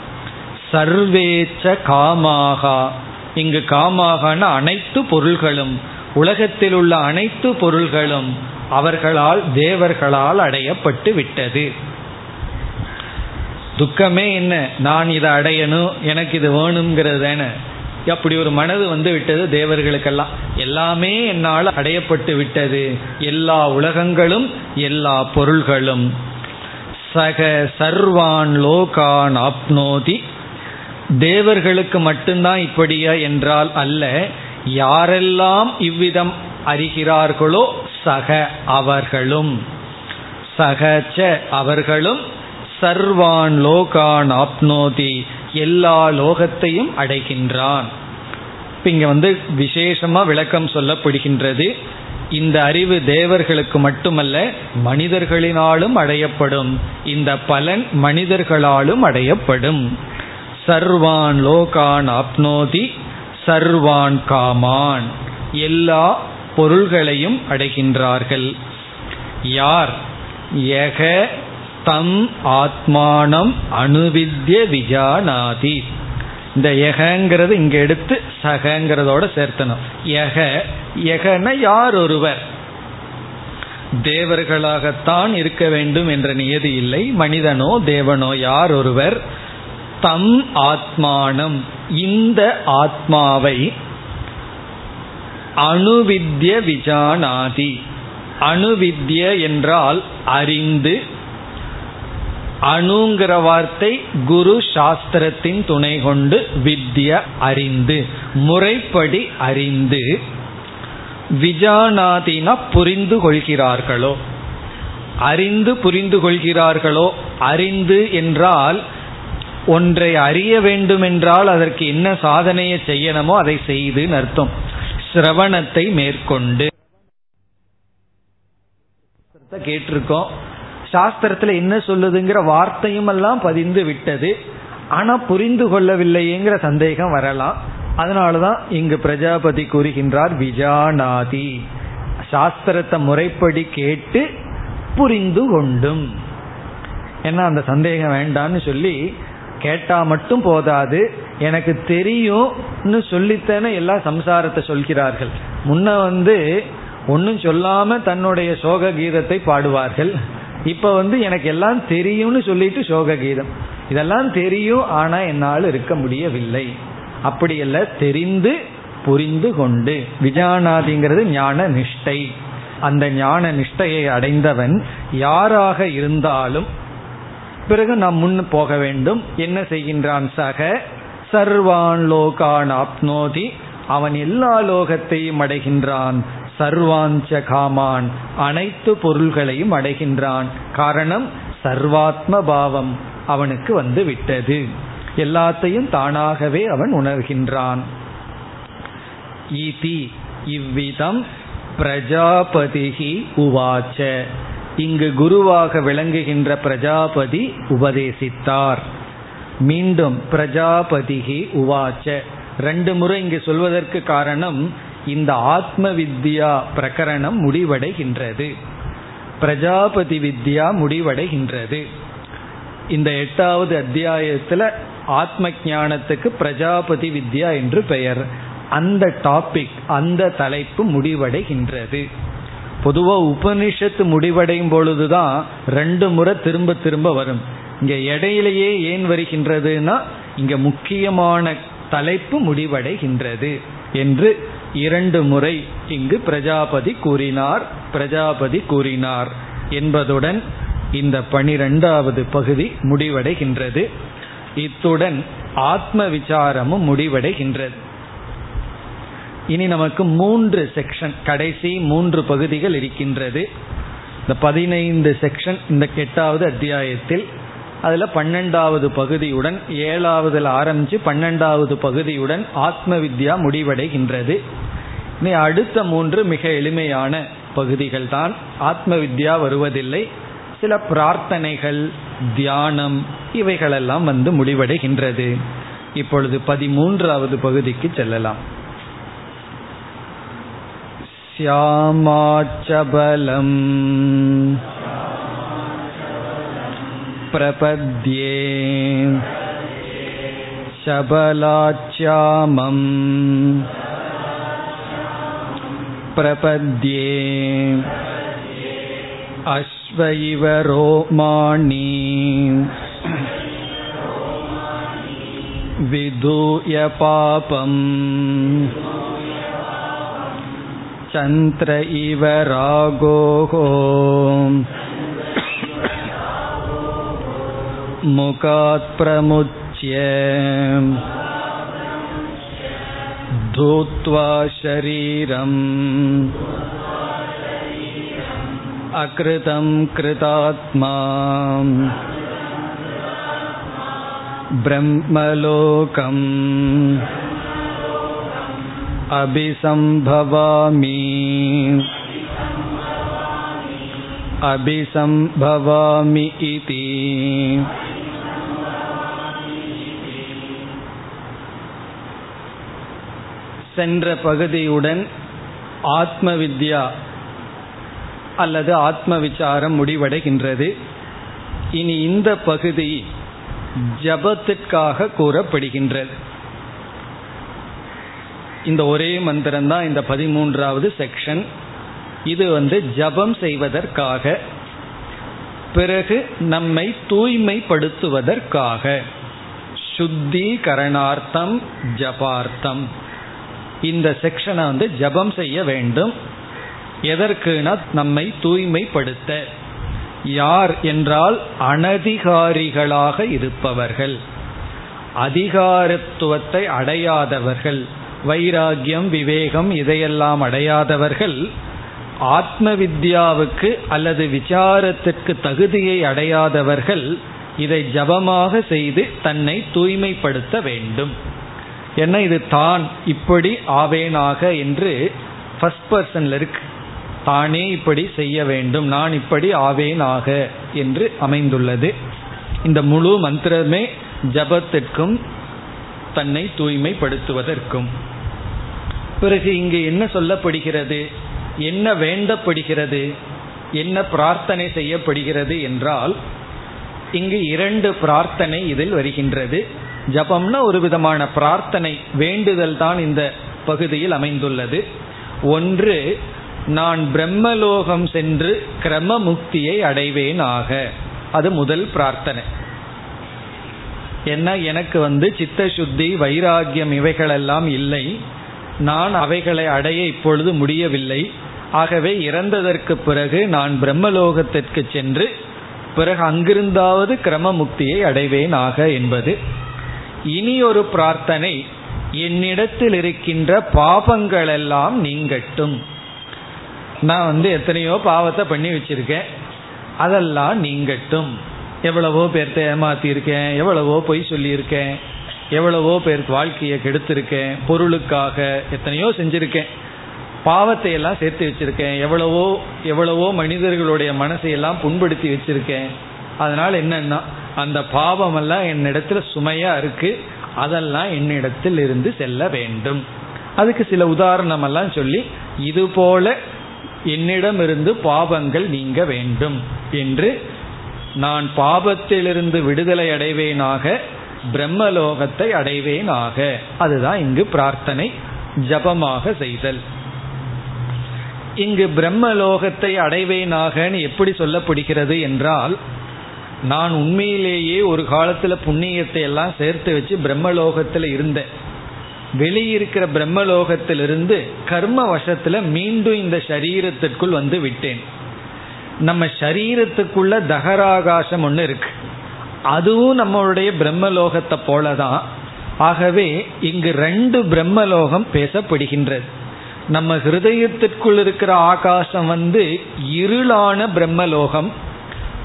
S1: சர்வேச்ச காமாகா. இங்கு காமாகன அனைத்து பொருள்களும் உலகத்தில் உள்ள அனைத்து பொருள்களும் அவர்களால் தேவர்களால் அடையப்பட்டு விட்டது. துக்கமே என்ன? நான் இதை அடையணும் எனக்கு இது வேணுங்கிறது தானே. அப்படி ஒரு மனது வந்து விட்டது தேவர்களுக்கெல்லாம். எல்லாமே என்னால் அடையப்பட்டு விட்டது. எல்லா உலகங்களும் எல்லா பொருள்களும். சக சர்வான் லோகான் ஆப்னோதி தேவர்களுக்கு மட்டும்தான் இப்படியா என்றால் அல்ல யாரெல்லாம் இவ்விதம் அறிகிறார்களோ சக அவர்களும். சகச்ச அவர்களும் சர்வான் லோகான் ஆப்னோதி எல்லா லோகத்தையும் அடைகின்றான். இங்க வந்து விசேஷமா விளக்கம் சொல்லப்படுகின்றது இந்த அறிவு தேவர்களுக்கு மட்டுமல்ல மனிதர்களினாலும் அடையப்படும். இந்த பலன் மனிதர்களாலும் அடையப்படும். சர்வான் லோகான் அப்னோதி சர்வான் காமான். எல்லா பொருள்களையும் அடைகின்றார்கள். யார்? எக தம் ஆத்மானம் அணுவித்ய விஜானாதி. இந்த எகங்கிறது இங்க எடுத்து சகங்கிறதோட சேர்த்தணும். எக எகன யார் ஒருவர்? தேவர்களாகத்தான் இருக்க வேண்டும் என்ற நியதி இல்லை. மனிதனோ தேவனோ யார் ஒருவர்? தம் ஆத்மானம். இந்த ஆத்மாவை அணுவித்ய விஜானாதி. அணுவித்ய என்றால் அறிந்து. அணுங்கிற வார்த்தை குரு சாஸ்திரத்தின் துணை கொண்டு வித்ய அறிந்து. முறைப்படி அறிந்து விஜானாதினா புரிந்து கொள்கிறார்களோ? அறிந்து புரிந்து கொள்கிறார்களோ? அறிந்து என்றால் ஒன்றை அறிய வேண்டும் என்றால் அதற்கு என்ன சாதனையை செய்யணுமோ அதை செய்து அர்த்தம். சிரவணத்தை மேற்கொண்டு. கேட்டிருக்கோம். சாஸ்திரத்துல என்ன சொல்லுதுங்கிற வார்த்தையும் எல்லாம் பதிந்து விட்டது. ஆனா புரிந்து கொள்ளவில்லையேங்கிற சந்தேகம் வரலாம். அதனாலதான் இங்கு பிரஜாபதி கூறுகின்றார் விஜானாதி. சாஸ்திரத்தை முறைப்படி கேட்டு புரிந்து கொண்டும். ஏன்னா அந்த சந்தேகம் வேண்டான்னு சொல்லி கேட்டா மட்டும் போதாது எனக்கு தெரியும்னு சொல்லித்தானே எல்லா சம்சாரத்தை சொல்கிறார்கள். முன்ன வந்து ஒன்றும் சொல்லாம தன்னுடைய சோக கீதத்தை பாடுவார்கள். இப்ப வந்து எனக்கு எல்லாம் தெரியும்னு சொல்லிட்டு சோக கீதம் இதெல்லாம் தெரியும் ஆனா என்னால் இருக்க முடியவில்லை. அப்படி அல்ல தெரிந்து புரிந்து கொண்டு. விஜானாதிங்கிறது ஞான நிஷ்டை. அந்த ஞான நிஷ்டையை அடைந்தவன் யாராக இருந்தாலும் பிறகு நாம் முன் போக வேண்டும். என்ன செய்கின்றான் சக? சர்வான் லோகான் ஆப்னோதி. அவன் எல்லா லோகத்தையும் அடைகின்றான். சர்வாஞ்ச காமான். அனைத்து பொருள்களையும் அடைகின்றான். காரணம் சர்வாத்ம பாவம் அவனுக்கு வந்து விட்டது. எல்லாத்தையும் தானாகவே அவன் உணர்கின்றான். இவ்விதம் பிரஜாபதிகி உவாச்ச. இங்கு குருவாக விளங்குகின்ற பிரஜாபதி உபதேசித்தார். மீண்டும் பிரஜாபதிகி உவாச்ச. ரெண்டு முறை இங்கு சொல்வதற்கு காரணம் இந்த ஆத்ம வித்யா பிரகரணம் முடிவடைகின்றது. பிரஜாபதி வித்யா முடிவடைகின்றது. இந்த எட்டாவது அத்தியாயத்தில் ஆத்ம ஞானத்துக்கு பிரஜாபதி வித்யா என்று பெயர். அந்த டாபிக் அந்த தலைப்பு முடிவடைகின்றது. பொதுவாக உபனிஷத்து முடிவடையும் பொழுதுதான் ரெண்டு முறை திரும்ப திரும்ப வரும். இங்க இடையிலேயே ஏன் வருகின்றதுன்னா இங்க முக்கியமான தலைப்பு முடிவடைகின்றது என்று இரண்டு முறை இங்கு பிரஜாபதி கூறினார் பிரஜாபதி கூறினார் என்பதுடன் இந்த பனிரெண்டாவது பகுதி முடிவடைகின்றது. இத்துடன் ஆத்ம விசாரமும் முடிவடைகின்றது. இனி நமக்கு மூன்று செக்ஷன் கடைசி மூன்று பகுதிகள் இருக்கின்றது. இந்த பதினைந்து செக்ஷன் இந்த எட்டாவது அத்தியாயத்தில் அதில் பன்னெண்டாவது பகுதியுடன் ஏழாவதில் ஆரம்பிச்சு பன்னெண்டாவது பகுதியுடன் ஆத்ம வித்யா முடிவடைகின்றது. இனி அடுத்த மூன்று மிக எளிமையான பகுதிகள் தான். ஆத்ம வித்யா வருவதில்லை. சில பிரார்த்தனைகள் தியானம் இவைகளெல்லாம் வந்து முடிவடைகின்றது. இப்பொழுது பதிமூன்றாவது பகுதிக்கு செல்லலாம். श्यामाच्चबलम् प्रपद्ये शबलाच्यामम् प्रपद्ये अश्व इव रोमाणि विधूय पापम् चन्द्र इव रागोः मुखात् प्रमुच्य धूत्वा शरीरम् अकृतं कृतात्मा ब्रह्मलोकम् अभिसम्भवामि अभिसम्भवामि इति சென்ற பகுதியுடன் ஆத்ம வித்யா அல்லது ஆத்ம விசாரம் முடிவடைகின்றது இனி இந்த பகுதி ஜபத்திற்காக கூறப்படுகின்றது இந்த ஒரே மந்திரம் தான் இந்த பதிமூன்றாவது செக்ஷன் இது வந்து ஜபம் செய்வதற்காக. பிறகு நம்மை தூய்மைப்படுத்துவதற்காக. சுத்திகரணார்த்தம் ஜபார்த்தம். இந்த செக்ஷனை வந்து ஜபம் செய்ய வேண்டும். எதற்குனா நம்மை தூய்மைப்படுத்த. யார் என்றால் அனதிகாரிகளாக இருப்பவர்கள். அதிகாரத்துவத்தை அடையாதவர்கள். வைராகியம் விவேகம் இதையெல்லாம் அடையாதவர்கள் ஆத்ம வித்யாவுக்கு அல்லது விசாரத்திற்கு தகுதியை அடையாதவர்கள் இதை ஜபமாக செய்து தன்னை தூய்மைப்படுத்த வேண்டும். என்ன இது தான் இப்படி ஆவேனாக என்று ஃபர்ஸ்ட் பர்சன்ல இருக்கு. தானே இப்படி செய்ய வேண்டும். நான் இப்படி ஆவேனாக என்று அமைந்துள்ளது. இந்த முழு மந்திரமே ஜபத்திற்கும் தன்னை தூய்மைப்படுத்துவதற்கும். பிறகு இங்கு என்ன சொல்லப்படுகிறது? என்ன வேண்டப்படுகிறது? என்ன பிரார்த்தனை செய்யப்படுகிறது என்றால் இங்கு இரண்டு பிரார்த்தனை இதில் வருகின்றது. ஜபம்னா ஒரு விதமான பிரார்த்தனை வேண்டுதல் தான் இந்த பகுதியில் அமைந்துள்ளது. ஒன்று நான் பிரம்மலோகம் சென்று கிரம முக்தியை அடைவேன் ஆக அது முதல் பிரார்த்தனை. என்ன எனக்கு வந்து சித்த சுத்தி வைராகியம் இவைகளெல்லாம் இல்லை. நான் அவைகளை அடைய இப்பொழுது முடியவில்லை. ஆகவே இறந்ததற்கு பிறகு நான் பிரம்மலோகத்திற்கு சென்று பிறகு அங்கிருந்தாவது கிரம முக்தியை அடைவேன் ஆக என்பது. இனி ஒரு பிரார்த்தனை என்னிடத்தில் இருக்கின்ற பாபங்களெல்லாம் நீங்கட்டும். நான் வந்து எத்தனையோ பாவத்தை பண்ணி வச்சிருக்கேன். அதெல்லாம் நீங்கட்டும். எவ்வளவோ பேர்த்த ஏமாத்தியிருக்கேன் எவ்வளவோ பொய் சொல்லியிருக்கேன். எவ்வளவோ பேருக்கு வாழ்க்கையை கெடுத்திருக்கேன் பொருளுக்காக எத்தனையோ செஞ்சிருக்கேன். பாவத்தை எல்லாம் சேர்த்து வச்சிருக்கேன். எவ்வளவோ எவ்வளவோ மனிதர்களுடைய மனசை எல்லாம் புண்படுத்தி வச்சிருக்கேன். அதனால என்னன்னா அந்த பாவம் எல்லாம் என்னிடத்துல சுமையா இருக்கு. அதெல்லாம் என்னிடத்தில் இருந்து செல்ல வேண்டும். அதுக்கு சில உதாரணம் எல்லாம் சொல்லி இது போல என்னிடமிருந்து பாவங்கள் நீங்க வேண்டும் என்று நான் பாபத்திலிருந்து விடுதலை அடைவேனாக பிரம்மலோகத்தை அடைவேனாக. அதுதான் இங்கு பிரார்த்தனை ஜபமாக செய்தல். இங்கு பிரம்மலோகத்தை அடைவேனாகன்னு எப்படி சொல்லப்படுகிறது என்றால் நான் உண்மையிலேயே ஒரு காலத்துல புண்ணியத்தை எல்லாம் சேர்த்து வச்சு பிரம்மலோகத்தில் இருந்தேன். வெளியிருக்கிற பிரம்மலோகத்திலிருந்து கர்ம வசத்துல மீண்டும் இந்த சரீரத்திற்குள் வந்து விட்டேன். நம்ம சரீரத்துக்குள்ள தகராகாசம் ஒன்று இருக்கு. அதுவும் நம்மளுடைய பிரம்மலோகத்தை போலதான். ஆகவே இங்கு ரெண்டு பிரம்மலோகம் பேசப்படுகின்றது. நம்ம ஹிருதயத்திற்குள் இருக்கிற ஆகாசம் வந்து இருளான பிரம்மலோகம்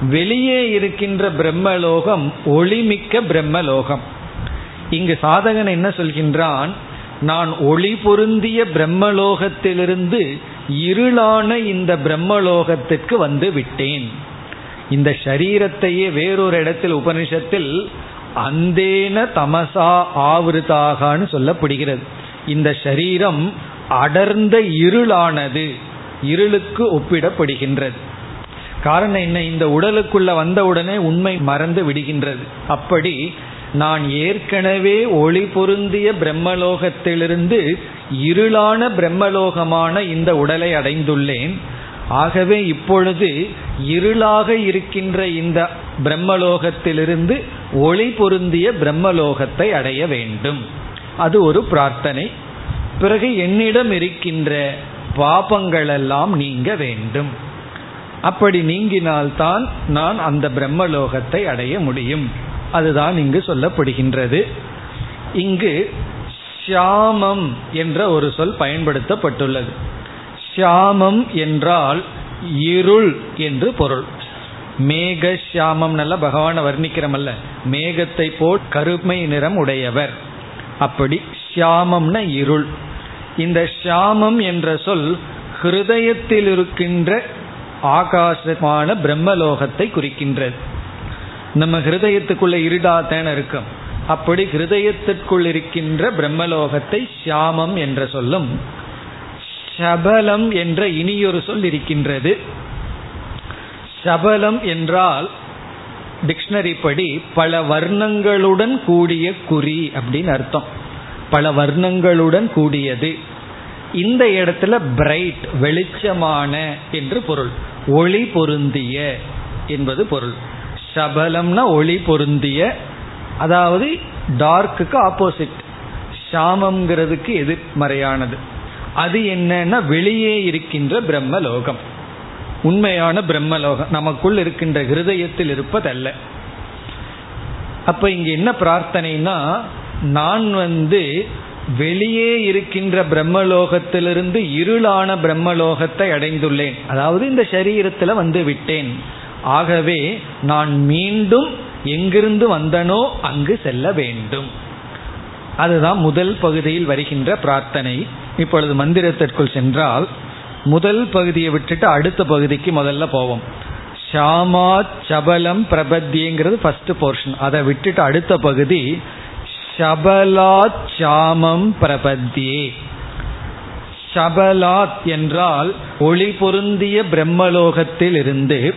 S1: வெளியே இருக்கின்ற பிரம்மலோகம் ஒளிமிக்க பிரம்மலோகம். இங்கு சாதகன் என்ன சொல்கின்றான்? நான் ஒளி பொருந்திய பிரம்மலோகத்திலிருந்து இருளான இந்த பிரம்மலோகத்திற்கு வந்து விட்டேன். இந்த சரீரத்தையே வேறொரு இடத்தில் உபனிஷத்தில் அந்தேன தமசா ஆவிருதாகான்னு சொல்லப்படுகிறது. இந்த சரீரம் அடர்ந்த இருளானது இருளுக்கு ஒப்பிடப்படுகின்றது. காரணம் என்ன? இந்த உடலுக்குள்ள வந்தவுடனே உண்மை மறந்து விடுகின்றது. அப்படி நான் ஏற்கனவே ஒளி பொருந்திய பிரம்மலோகத்திலிருந்து இருளான பிரம்மலோகமான இந்த உடலை அடைந்துள்ளேன். ஆகவே இப்பொழுது இருளாக இருக்கின்ற இந்த பிரம்மலோகத்திலிருந்து ஒளி பொருந்திய பிரம்மலோகத்தை அடைய வேண்டும். அது ஒரு பிரார்த்தனை. பிறகு என்னிடம் இருக்கின்ற பாபங்களெல்லாம் நீங்க வேண்டும். அப்படி நீங்கினால்தான் நான் அந்த பிரம்மலோகத்தை அடைய முடியும். அதுதான் இங்கு சொல்லப்படுகின்றது. இங்கு ஷியாமம் என்ற ஒரு சொல் பயன்படுத்தப்பட்டுள்ளது. ஷியாமம் என்றால் இருள் என்று பொருள். மேக ஷியாமம் நல்ல பகவான வர்ணிக்கிறமல்ல. மேகத்தை போல் கருமை நிறம் உடையவர். அப்படி ஷியாமம்னா இருள். இந்த ஷியாமம் என்ற சொல் ஹிருதயத்தில் இருக்கின்ற ஆகாசமான பிரம்மலோகத்தை குறிக்கின்றது. நம்ம ஹிருதயத்துக்குள்ள இருடாத்தேன இருக்கும். அப்படி ஹிருதயத்திற்குள் இருக்கின்ற பிரம்மலோகத்தை ஷியாமம் என்ற சொல்லும். சபலம் என்ற இனியொரு சொல் இருக்கின்றது. சபலம் என்றால் டிக்ஷனரி படி பல வர்ணங்களுடன் கூடிய குறி அப்படின்னு அர்த்தம். பல வர்ணங்களுடன் கூடியது. இந்த இடத்துல பிரைட் வெளிச்சமான என்று பொருள். ஒளி பொருந்திய என்பது பொருள். சபலம்னா ஒளி பொருந்திய அதாவது டார்க்குக்கு ஆப்போசிட் சாமம்ங்கிறதுக்கு எதிர்மறையானது. அது என்னன்னா வெளியே இருக்கின்ற பிரம்மலோகம். உண்மையான பிரம்மலோகம். நமக்குள் இருக்கின்ற ஹிருதயத்தில் இருப்பதல்ல. அப்ப இங்க என்ன பிரார்த்தனைனா நான் வந்து வெளியே இருக்கின்ற பிரம்மலோகத்திலிருந்து இருளான பிரம்மலோகத்தை அடைந்துள்ளேன். அதாவது இந்த சரீரத்தில் வந்து விட்டேன். ஆகவே நான் மீண்டும் எங்கிருந்து வந்தனோ அங்கு செல்ல வேண்டும். அதுதான் முதல் பகுதியில் வருகின்ற பிரார்த்தனை. இப்பொழுது மந்திரத்திற்குள் சென்றால் முதல் பகுதியை விட்டுட்டு அடுத்த பகுதிக்கு முதல்ல போவோம். ஷாமா சபலம் பிரபத்திங்கிறது ஃபர்ஸ்ட் போர்ஷன் அதை விட்டுட்டு அடுத்த பகுதி ஷபலாத் சாமம் பிரபத்தியே. ஷபலாத் என்றால் ஒளி பொருந்திய பிரம்மலோகத்தில் இருந்து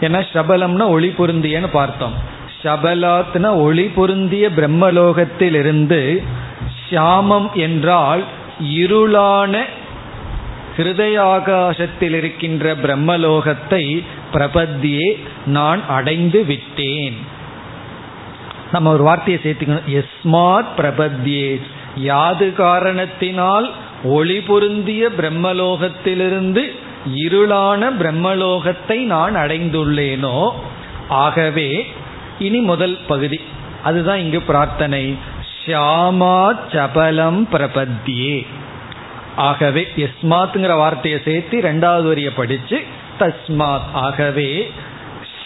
S1: ஏன்னா ஷபலம்னா ஒளி பொருந்தியன்னு பார்த்தோம். ஷபலாத்னா ஒளி பொருந்திய பிரம்மலோகத்தில் இருந்து ஷாமம் என்றால் இருளான ஹிருதயாகாசத்தில் இருக்கின்ற பிரம்மலோகத்தை பிரபத்தியே நான் அடைந்து விட்டேன். நம்ம ஒரு வார்த்தையை சேர்த்துக்கணும். எஸ்மாத் பிரபத்தியே. யாது காரணத்தினால் ஒளி பொருந்திய பிரம்மலோகத்திலிருந்து இருளான பிரம்மலோகத்தை நான் அடைந்துள்ளேனோ? ஆகவே இனி முதல் பகுதி. அதுதான் இங்கு பிரார்த்தனை. ஷியாமா சபலம் பிரபத்தியே. ஆகவே எஸ்மாத்ங்கிற வார்த்தையை சேர்த்து ரெண்டாவது வரியை படிச்சு தஸ்மாத். ஆகவே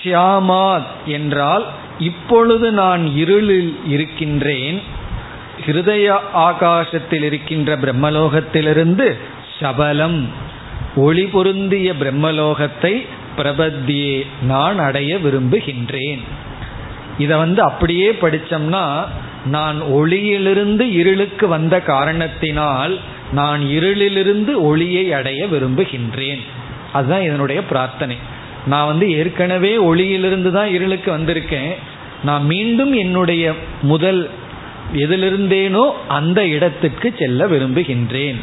S1: ஷியாமாத் என்றால் இப்பொழுது நான் இருளில் இருக்கின்றேன். ஹிருதய ஆகாசத்தில் இருக்கின்ற பிரம்மலோகத்திலிருந்து சபலம். ஒளி பொருந்திய பிரம்மலோகத்தை பிரபத்தியே நான் அடைய விரும்புகின்றேன். இதை வந்து அப்படியே படித்தோம்னா நான் ஒளியிலிருந்து இருளுக்கு வந்த காரணத்தினால் நான் இருளிலிருந்து ஒளியை அடைய விரும்புகின்றேன். அதுதான் இதனுடைய பிரார்த்தனை. நான் வந்து ஏற்கனவே ஒளியிலிருந்து தான் இருளுக்கு வந்திருக்கேன். நான் மீண்டும் என்னுடைய முதல் எதிலிருந்தேனோ அந்த இடத்துக்கு செல்ல விரும்புகின்றேன்.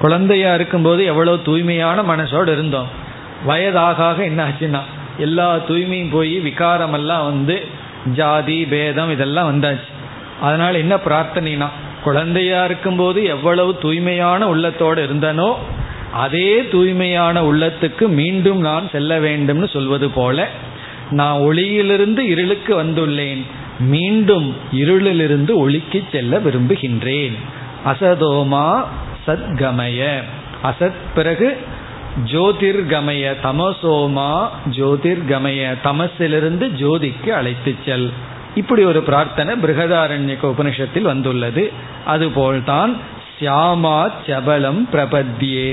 S1: குழந்தையா இருக்கும்போது எவ்வளோ தூய்மையான மனசோடு இருந்தோம். வயதாக என்ன ஆச்சுன்னா எல்லா தூய்மையும் போய் விகாரமெல்லாம் வந்து ஜாதி பேதம் இதெல்லாம் வந்தாச்சு. அதனால என்ன பிரார்த்தனைனா குழந்தையா இருக்கும்போது எவ்வளவு தூய்மையான உள்ளத்தோடு இருந்தனோ அதே தூய்மையான உள்ளத்துக்கு மீண்டும் நான் செல்ல வேண்டும்னு சொல்வது போல நான் ஒளியிலிருந்து இருளுக்கு வந்துள்ளேன் மீண்டும் இருளிலிருந்து ஒளிக்கு செல்ல விரும்புகின்றேன். அசதோமா சத்கமய. அசத் பிறகு ஜோதிர்கமய. தமசோமா ஜோதிர்கமய. தமசிலிருந்து ஜோதிக்கு அழைத்து செல். இப்படி ஒரு பிரார்த்தனை பிருகதாரண்யக உபனிஷத்தில் வந்துள்ளது. அதுபோல்தான் சியாமா சபலம் பிரபத்தியே.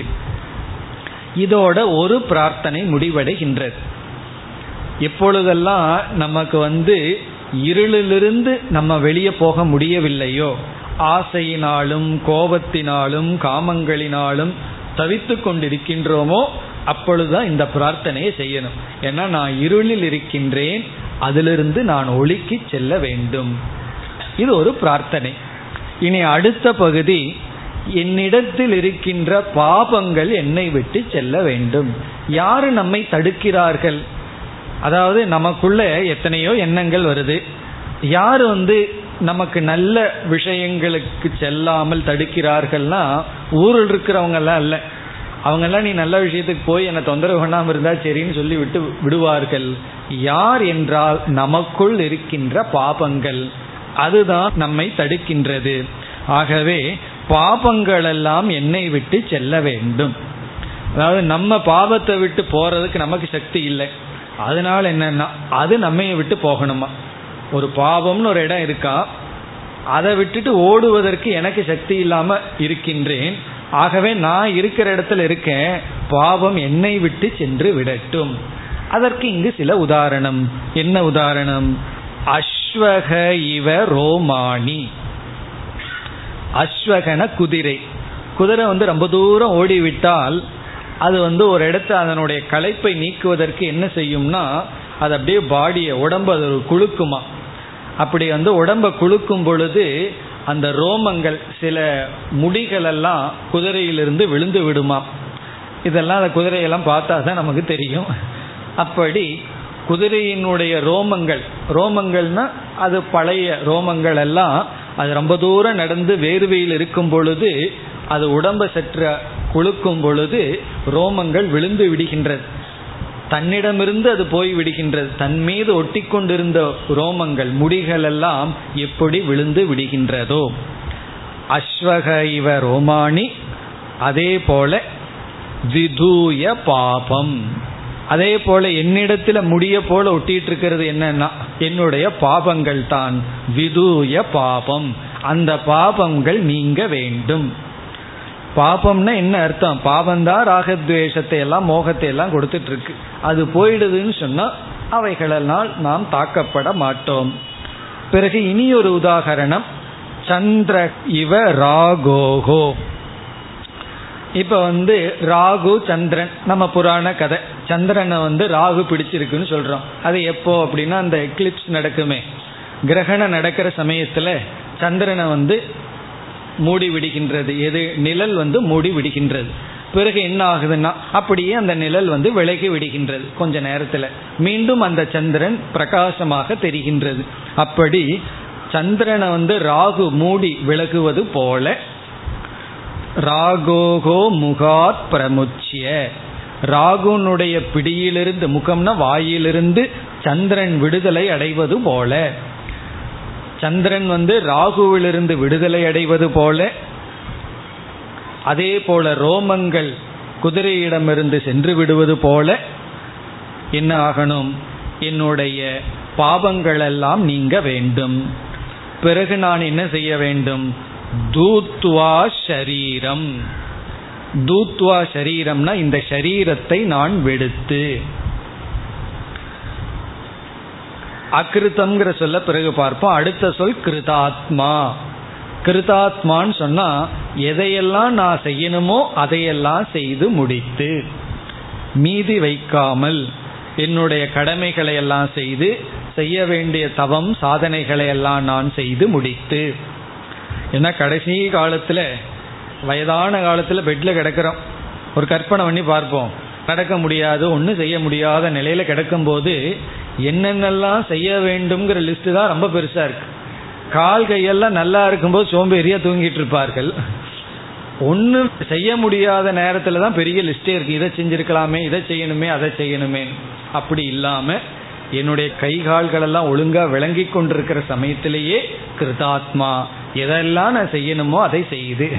S1: இதோட ஒரு பிரார்த்தனை முடிவடைகின்றது. எப்பொழுதெல்லாம் நமக்கு வந்து இருளிலிருந்து நம்ம வெளியே போக முடியவில்லையோ ஆசையினாலும் கோபத்தினாலும் காமங்களினாலும் தவித்து கொண்டிருக்கின்றோமோ அப்பொழுதுதான் இந்த பிரார்த்தனையை செய்யணும். ஏன்னா நான் இருளில் இருக்கின்றேன் அதிலிருந்து நான் ஒளிக்கு செல்ல வேண்டும். இது ஒரு பிரார்த்தனை. இனி அடுத்த பகுதி என்னிடத்தில் இருக்கின்ற பாபங்கள் என்னை விட்டு செல்ல வேண்டும். யாரு நம்மை தடுக்கிறார்கள்? அதாவது நமக்குள்ள எத்தனையோ எண்ணங்கள் வருது. யார் வந்து நமக்கு நல்ல விஷயங்களுக்கு செல்லாமல் தடுக்கிறார்கள்னா ஊரில் இருக்கிறவங்கெல்லாம் இல்லை அவங்கெல்லாம் நீ நல்ல விஷயத்துக்கு போய் என்னை தொந்தரவு பண்ணாமல் இருந்தால் சரின்னு சொல்லி விட்டு விடுவார்கள். யார் என்றால் நமக்குள் இருக்கின்ற பாபங்கள். அதுதான் நம்மை தடுக்கின்றது. ஆகவே பாபங்களெல்லாம் என்னை விட்டு செல்ல வேண்டும். அதாவது நம்ம பாவத்தை விட்டு போறதுக்கு நமக்கு சக்தி இல்லை. அதனால என்னன்னா அது நம்மை விட்டு போகணுமா? ஒரு பாவம்னு ஒரு இடம் இருக்கா? அதை விட்டுட்டு ஓடுவதற்கு எனக்கு சக்தி இல்லாம இருக்கின்றேன். ஆகவே நான் இருக்கிற இடத்துல இருக்கேன். பாவம் என்னை விட்டு சென்று விடட்டும். அதற்கு இங்கு சில உதாரணம். என்ன உதாரணம்? அஸ்வக இவ ரோமானி அஸ்வகன குதிரை. குதிரை வந்து ரொம்ப தூரம் ஓடிவிட்டால் அது வந்து ஒரு இடத்த அதனுடைய களைப்பை நீக்குவதற்கு என்ன செய்யும்னா அது அப்படியே பாடியை உடம்பு அது குழுக்குமா அப்படி வந்து உடம்பை குழுக்கும் பொழுது அந்த ரோமங்கள் சில முடிகளெல்லாம் குதிரையிலிருந்து விழுந்து விடுமா. இதெல்லாம் அந்த குதிரையெல்லாம் பார்த்தா தான் நமக்கு தெரியும். அப்படி குதிரையினுடைய ரோமங்கள் ரோமங்கள்னா அது பழைய ரோமங்கள் எல்லாம் அது ரொம்ப தூரம் நடந்து வேர்வையில் இருக்கும் பொழுது அது உடம்பை சற்று குழுக்கும் பொழுது ரோமங்கள் விழுந்து விடுகின்றது. தன்னிடமிருந்து அது போய் விடுகின்றது. தன் மீது ஒட்டி கொண்டிருந்த ரோமங்கள் முடிகள் எல்லாம் எப்படி விழுந்து விடுகின்றதோ. அஸ்வக இவ ரோமானி அதே போல விதூய பாபம். அதே போல என்னிடத்துல முடிய போல ஒட்டிட்டு இருக்கிறது என்னன்னா என்னுடைய பாபங்கள் தான். விதூய பாபம். அந்த பாபங்கள் நீங்க வேண்டும். பாபம்னா என்ன அர்த்தம்? பாபம்தான் ராகத்வேஷத்தை எல்லாம் மோகத்தை எல்லாம் கொடுத்துட்டு இருக்கு அது போயிடுதுன்னு சொன்னா அவைகளெல்லாம் நாம் தாக்கப்பட மாட்டோம். பிறகு இனி ஒரு உதாகரணம். சந்திர இவ ராகோகோ. இப்ப வந்து ராகு சந்திரன் நம்ம புராண கதை. சந்திரனை வந்து ராகு பிடிச்சிருக்குன்னு சொல்றோம். அது எப்போ அப்படின்னா அந்த எக்லிப்ஸ் நடக்குமே. கிரகணம் நடக்கிற சமயத்துல சந்திரனை வந்து மூடி விடுகின்றது. எது? நிழல் வந்து மூடி விடுகின்றது. பிறகு என்ன ஆகுதுன்னா அப்படியே அந்த நிழல் வந்து விலகி விடுகின்றது கொஞ்ச நேரத்தில். மீண்டும் அந்த சந்திரன் பிரகாசமாக தெரிகின்றது. அப்படி சந்திரனை வந்து ராகு மூடி விலகுவது போல ராகோகோ முகாத் பிரமுச்சிய. ராகுனுடைய பிடியிலிருந்து முகம்னா வாயிலிருந்து சந்திரன் விடுதலை அடைவது போல. சந்திரன் வந்து ராகுவிலிருந்து விடுதலை அடைவது போல. அதே போல ரோமங்கள் குதிரையிடமிருந்து சென்று விடுவது போல. என்ன ஆகணும்? என்னுடைய பாவங்கள் எல்லாம் நீங்க வேண்டும். பிறகு நான் என்ன செய்ய வேண்டும்? தூத்வா ஷரீரம். தூத்வா சரீரம்னா இந்த சரீரத்தை நான் வெடுத்து. அகிருத்தம்ங்கிற சொல்ல பிறகு பார்ப்போம். அடுத்த சொல் கிருதாத்மா. கிருதாத்மான்னு சொன்னா எதையெல்லாம் நான் செய்யணுமோ அதையெல்லாம் செய்து முடித்து. மீதி வைக்காமல் என்னுடைய கடமைகளை எல்லாம் செய்து செய்ய வேண்டிய தவம் சாதனைகளை எல்லாம் நான் செய்து முடித்து. ஏன்னா கடைசி காலத்தில் வயதான காலத்தில் பெட்டில் கிடக்கிறோம். ஒரு கற்பனை பண்ணி பார்ப்போம். நடக்க முடியாது ஒன்றும் செய்ய முடியாத நிலையில் கிடக்கும்போது என்னென்னலாம் செய்ய வேண்டும்ங்கிற லிஸ்ட்டு தான் ரொம்ப பெருசாக இருக்குது கால் கையெல்லாம் நல்லா இருக்கும்போது சோம்பேறியாக தூங்கிட்டு இருப்பார்கள். ஒன்றும் செய்ய முடியாத நேரத்தில் தான் பெரிய லிஸ்டே இருக்குது இதை செஞ்சுருக்கலாமே இதை செய்யணுமே அதை செய்யணுமே. அப்படி இல்லாமல் என்னுடைய கை கால்களெல்லாம் ஒழுங்காக விளங்கி கொண்டிருக்கிற சமயத்திலேயே கிருதாத்மா எதெல்லாம் நான் செய்யணுமோ அதை செய்யுது.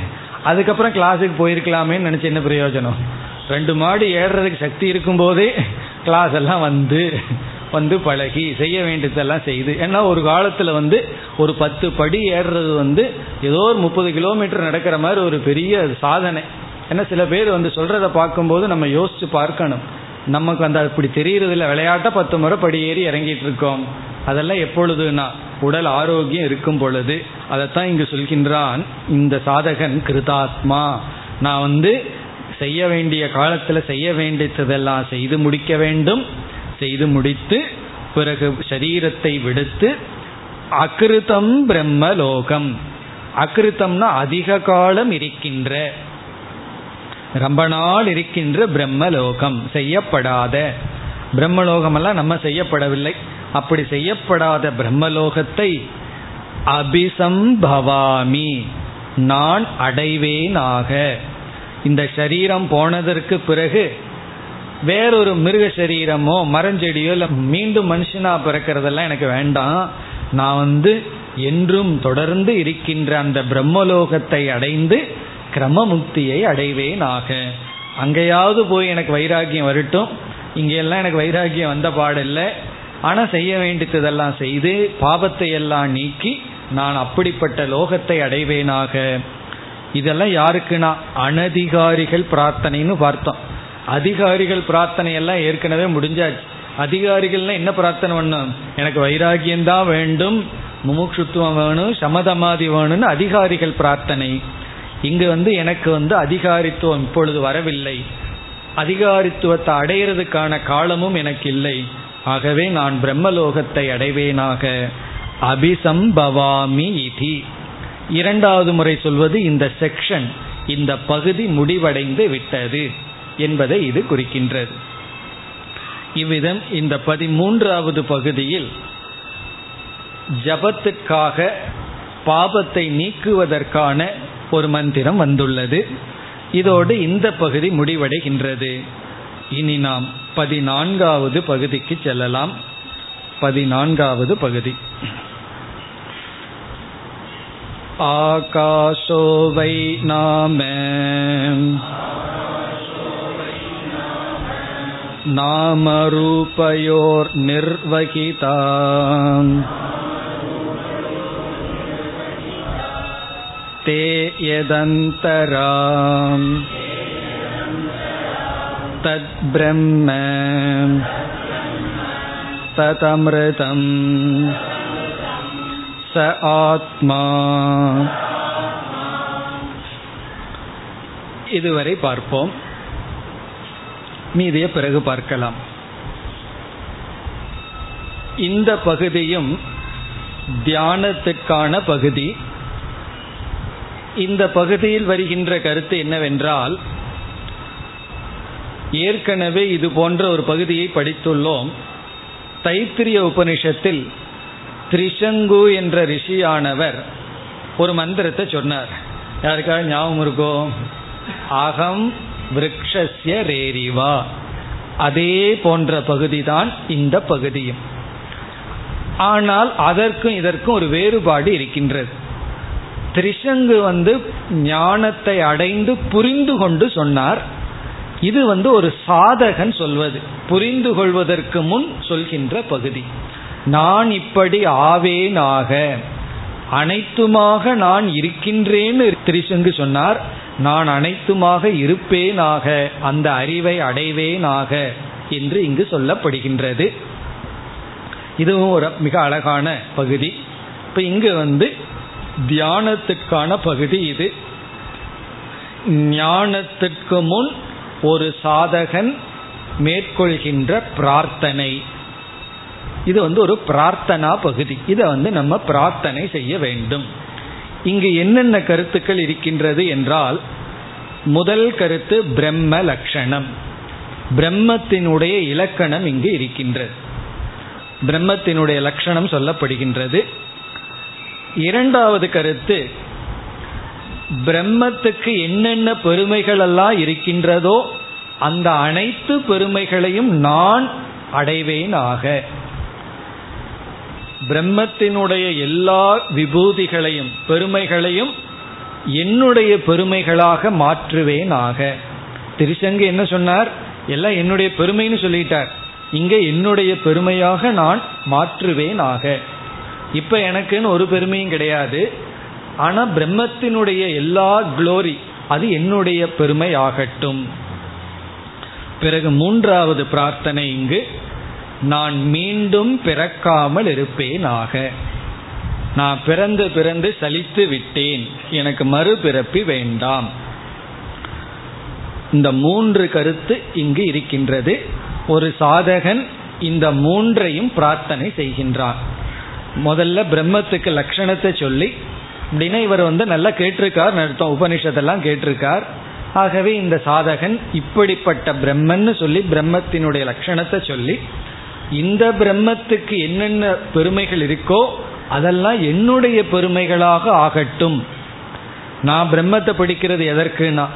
S1: அதுக்கப்புறம் கிளாஸுக்கு போயிருக்கலாமே நினைச்சு என்ன பிரயோஜனம்? ரெண்டு மாடி ஏறுறதுக்கு சக்தி இருக்கும் போதே கிளாஸ் எல்லாம் வந்து வந்து பழகி செய்ய வேண்டியதெல்லாம் செய்து. ஏன்னா ஒரு காலத்துல வந்து ஒரு பத்து படி ஏறுறது வந்து ஏதோ ஒரு முப்பது கிலோமீட்டர் நடக்கிற மாதிரி ஒரு பெரிய சாதனை. ஏன்னா சில பேர் வந்து சொல்றதை பார்க்கும்போது நம்ம யோசிச்சு பார்க்கணும். நமக்கு அந்த அப்படி தெரியறதில்ல. விளையாட்ட பத்து முறை படி ஏறி இறங்கிட்டு இருக்கோம். அதெல்லாம் எப்பொழுதுனா உடல் ஆரோக்கியம் இருக்கும் பொழுது அதைத்தான் இங்கு சொல்கின்றான் இந்த சாதகன் கிருதாத்மா. நான் வந்து செய்ய வேண்டிய காலத்தில் செய்ய வேண்டியதெல்லாம் செய்து முடிக்க வேண்டும். செய்து முடித்து பிறகு சரீரத்தை விடுத்து அகிருதம் பிரம்மலோகம். அகிருத்தம்னா அதிக காலம் இருக்கின்ற. ரொம்ப நாள் இருக்கின்ற பிரம்மலோகம். செய்யப்படாத. பிரம்மலோகமெல்லாம் நம்ம செய்யப்படவில்லை. அப்படி செய்யப்படாத பிரம்மலோகத்தை அபிசம்பவாமி. நான் அடைவேனாக. இந்த சரீரம் போனதற்கு பிறகு வேறொரு மிருக சரீரமோ மரஞ்செடியோ இல்லை மீண்டும் மனுஷனா பிறக்கிறதெல்லாம் எனக்கு வேண்டாம். நான் வந்து என்றும் தொடர்ந்து இருக்கின்ற அந்த பிரம்மலோகத்தை அடைந்து கிரமமுக்தியை அடைவேனாக. அங்கேயாவது போய் எனக்கு வைராக்கியம் வரட்டும். இங்கெல்லாம் எனக்கு வைராக்கியம் வந்த பாடில்லை. ஆனால் செய்ய வேண்டியதெல்லாம் செய்து பாவத்தை எல்லாம் நீக்கி நான் அப்படிப்பட்ட லோகத்தை அடைவேனாக. இதெல்லாம் யாருக்குன்னா? அனதிகாரிகள் பிரார்த்தனைன்னு பார்த்தோம். அதிகாரிகள் பிரார்த்தனை எல்லாம் ஏற்கனவே முடிஞ்சாச்சு. அதிகாரிகள்னா என்ன பிரார்த்தனை பண்ணும்? எனக்கு வைராகியம்தான் வேண்டும் முமுட்சுத்துவம் வேணும் சமதமாதி வேணும்னு அதிகாரிகள் பிரார்த்தனை. இங்கு வந்து எனக்கு வந்து அதிகாரித்துவம் இப்பொழுது வரவில்லை. அதிகாரித்துவத்தை அடையிறதுக்கான காலமும் எனக்கு இல்லை. ஆகவே நான் பிரம்மலோகத்தை அடைவேனாக. அபிசம்பவாமி இதி. இரண்டாவது முறை சொல்வது இந்த செக்ஷன் இந்த பகுதி முடிவடைந்து விட்டது என்பதை இது குறிக்கின்றது. இவ்விதம் இந்த பதிமூன்றாவது பகுதியில் ஜபத்துக்காக பாபத்தை நீக்குவதற்கான ஒரு மந்திரம் வந்துள்ளது. இதோடு இந்த பகுதி முடிவடைகின்றது. இனி நாம் பதினான்காவது பகுதிக்கு செல்லலாம் பதினான்காவது பகுதி ஆகாஷோ வை நாம नामरूपयोर्निर्वहिता ते தத் பிரம்ம ததமிருதம் ச ஆத்மா இதுவரை பார்ப்போம். மீதிய பிறகு பார்க்கலாம். இந்த பகுதியும் தியானத்துக்கான பகுதி. இந்த பகுதியில் வருகின்ற கருத்து என்னவென்றால் ஏற்கனவே இது போன்ற ஒரு பகுதியை படித்துள்ளோம். தைத்திரிய உபனிஷத்தில் திரிசங்கு என்ற ரிஷியானவர் ஒரு மந்திரத்தை சொன்னார். யாருக்காக ஞாபகம் இருக்கோ? அகம் விரக்ஷஸ்ய ரேரிவா. அதே போன்ற பகுதி தான் இந்த பகுதியும். ஆனால் அதற்கும் இதற்கும் ஒரு வேறுபாடு இருக்கின்றது. திரிசங்கு வந்து ஞானத்தை அடைந்து புரிந்து கொண்டு சொன்னார். இது வந்து ஒரு சாதகன் சொல்வது புரிந்து கொள்வதற்கு முன் சொல்கின்ற பகுதி. நான் இப்படி ஆவேனாக அனைத்துமாக நான் இருக்கின்றேன்னு திரிசங்கு சொன்னார் நான் அனைத்துமாக இருப்பேனாக அந்த அறிவை அடைவேனாக என்று இங்கு சொல்லப்படுகின்றது. இதுவும் ஒரு மிக அழகான பகுதி. இப்போ இங்கு வந்து தியானத்துக்கான பகுதி இது. ஞானத்திற்கு முன் ஒரு சாதகன் மேற்கொள்கின்ற பிரார்த்தனை. இது வந்து ஒரு பிரார்த்தனா பகுதி. இதை வந்து நம்ம பிரார்த்தனை செய்ய வேண்டும். இங்கு என்னென்ன கருத்துக்கள் இருக்கின்றது என்றால் முதல் கருத்து பிரம்ம லட்சணம் பிரம்மத்தினுடைய இலக்கணம் இங்கு இருக்கின்றது. பிரம்மத்தினுடைய லட்சணம் சொல்லப்படுகின்றது. இரண்டாவது கருத்து பிரம்மத்துக்கு என்னென்ன பெருமைகள் எல்லாம் இருக்கின்றதோ அந்த அனைத்து பெருமைகளையும் நான் அடைவேன் ஆக. பிரம்மத்தினுடைய எல்லா விபூதிகளையும் பெருமைகளையும் என்னுடைய பெருமைகளாக மாற்றுவேன் ஆக. திருசங்கு என்ன சொன்னார்? எல்லாம் என்னுடைய பெருமைன்னு சொல்லிட்டார். இங்க என்னுடைய பெருமையாக நான் மாற்றுவேன் ஆக. இப்ப எனக்குன்னு ஒரு பெருமையும் கிடையாது. ஆனா பிரம்மத்தினுடைய எல்லா குளோரி அது என்னுடைய பெருமை ஆகட்டும் பிறகு மூன்றாவது பிரார்த்தனை இங்கு நான் மீண்டும் பிறக்காமல் இருப்பேனாக. நான் பிறந்து பிறந்து சலித்து விட்டேன் எனக்கு மறுபிறப்பி வேண்டாம். இந்த மூன்று கருத்து இங்கு இருக்கின்றது. ஒரு சாதகன் இந்த மூன்றையும் பிரார்த்தனை செய்கின்றார் முதல்ல பிரம்மத்துக்கு லட்சணத்தை சொல்லி அப்படின்னா இவர் வந்து நல்லா கேட்டிருக்கார். அர்த்தம் உபனிஷத்தெல்லாம் கேட்டிருக்கார். ஆகவே இந்த சாதகன் இப்படிப்பட்ட பிரம்மன்னு சொல்லி பிரம்மத்தினுடைய லட்சணத்தை சொல்லி இந்த பிரம்மத்துக்கு என்னென்ன பெருமைகள் இருக்கோ அதெல்லாம் என்னுடைய பெருமைகளாக ஆகட்டும். நான் பிரம்மத்தை படிக்கிறது எதற்குனா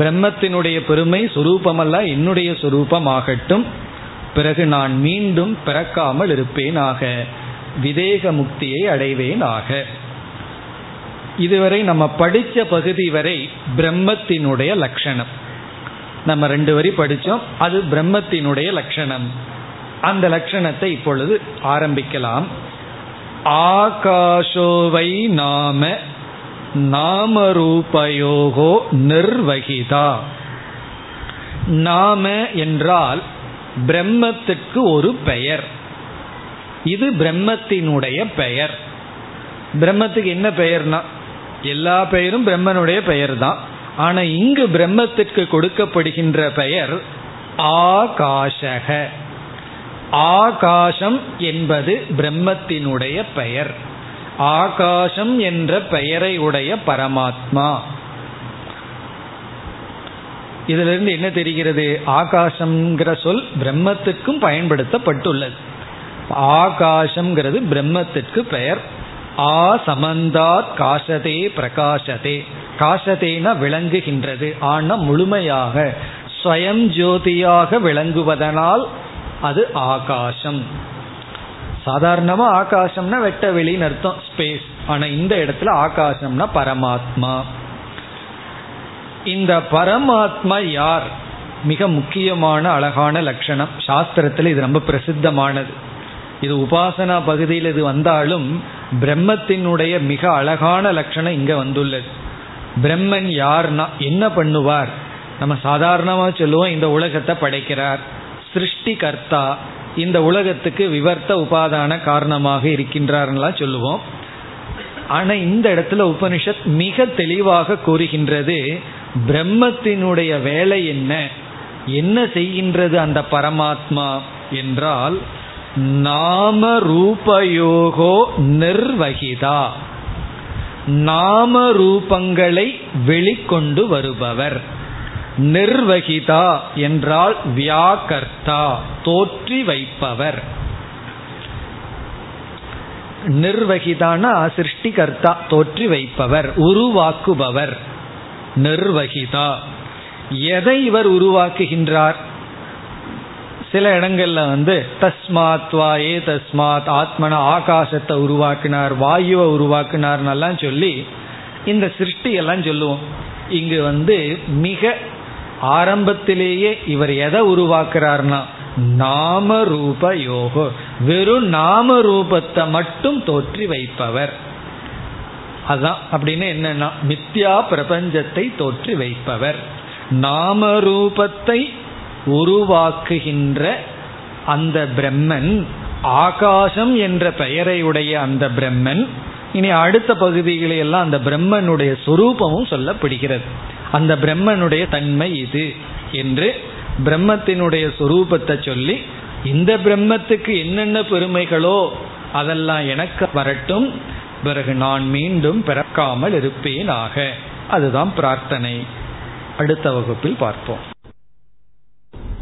S1: பிரம்மத்தினுடைய பெருமை சுரூபமல்ல என்னுடைய சுரூபம் ஆகட்டும் பிறகு நான் மீண்டும் பிறக்காமல் இருப்பேனாக விதேக முக்தியை அடைவேன் ஆக இதுவரை நம்ம படித்த பகுதி வரை பிரம்மத்தினுடைய லட்சணம். நம்ம ரெண்டு வரி படித்தோம் அது பிரம்மத்தினுடைய லட்சணம். அந்த லட்சணத்தை இப்பொழுது ஆரம்பிக்கலாம். ஆகாஷோவை நாம நாமரூபயோகோ நிர்வகிதா. நாம என்றால் பிரம்மத்துக்கு ஒரு பெயர். இது பிரம்மத்தினுடைய பெயர். பிரம்மத்துக்கு என்ன பெயர்னா எல்லா பெயரும் பிரம்மனுடைய பெயர் தான் ஆனா இங்கு பிரம்மத்திற்கு கொடுக்கப்படுகின்ற பெயர் ஆகாஷக. ஆகாசம் என்பது பிரம்மத்தினுடைய பெயர். ஆகாசம் என்ற பெயரை உடைய பரமாத்மா. இதிலிருந்து என்ன தெரிகிறது? ஆகாசம்ங்கிற சொல் பிரம்மத்துக்கும் பயன்படுத்தப்பட்டுள்ளது. ஆகாசம்ங்கிறது பிரம்மத்திற்கு பெயர். ஆ சமந்தாத் காசதே பிரகாசதே காசதேன விளங்குகின்றது. ஆனா முழுமையாக ஸ்வயம் ஜோதியாக விளங்குவதனால் அது ஆகாசம் சாதாரணமா ஆகாசம்னா வெட்ட வெளின்னு அர்த்தம் ஸ்பேஸ் ஆனா இந்த இடத்துல ஆகாசம்னா பரமாத்மா. இந்த பரமாத்மா யார்? மிக முக்கியமான அழகான லட்சணம். சாஸ்திரத்தில் இது ரொம்ப பிரசித்தமானது. இது உபாசனா பகுதியில் இது வந்தாலும் பிரம்மத்தினுடைய மிக அழகான லட்சணம் இங்க வந்துள்ளது. பிரம்மன் யார்னா என்ன பண்ணுவார்? நம்ம சாதாரணமாக சொல்லுவோம் இந்த உலகத்தை படைக்கிறார். சிருஷ்டி கர்த்தா இந்த உலகத்துக்கு விவர்த்த உபாதான காரணமாக இருக்கின்றார்லாம் சொல்லுவோம். ஆனா இந்த இடத்துல உபனிஷத் மிக தெளிவாக கூறுகின்றது பிரம்மத்தினுடைய வேலை என்ன? என்ன செய்கின்றது அந்த பரமாத்மா? என்றால் நாம ரூபயோகோ நிர்வகிதா. நாம ரூபங்களை வெளிக்கொண்டு வருபவர். நிர்வகிதா என்றால் வியாகர்த்தா தோற்றி வைப்பவர். நிர்வகிதானா சிருஷ்டிகர்த்தா தோற்றி வைப்பவர் உருவாக்குபவர். நிர்வகிதா. எதை இவர் உருவாக்குகின்றார்? சில இடங்கள்ல வந்து தஸ்மாத் வா ஏ தஸ்மாத் ஆத்மன ஆகாசத்தை உருவாக்கினார் வாயுவை உருவாக்கினார் எல்லாம் சொல்லி இந்த சிருஷ்டி எல்லாம் சொல்லுவோம். இங்கு வந்து மிக ஆரம்பத்திலேயே இவர் எதை உருவாக்குறார்னா நாம ரூப யோகோ வெறும் நாம ரூபத்தை மட்டும் தோற்றி வைப்பவர். அதான் அப்படின்னு என்னன்னா மித்யா பிரபஞ்சத்தை தோற்றி வைப்பவர். நாம ரூபத்தை உருவாக்குகின்ற அந்த பிரம்மன் ஆகாசம் என்ற பெயரை உடைய அந்த பிரம்மன் இனி அடுத்த பகுதிகளையெல்லாம் அந்த பிரம்மனுடைய சொரூபமும் சொல்லப்படுகிறது. அந்த பிரம்மனுடைய தன்மை இது என்று பிரம்மத்தினுடைய சொரூபத்தை சொல்லி இந்த பிரம்மத்துக்கு என்னென்ன பெருமைகளோ அதெல்லாம் எனக்கு வரட்டும் பிறகு நான் மீண்டும் பிறக்காமல் இருப்பேனாக. அதுதான் பிரார்த்தனை. அடுத்த வகுப்பில் பார்ப்போம்.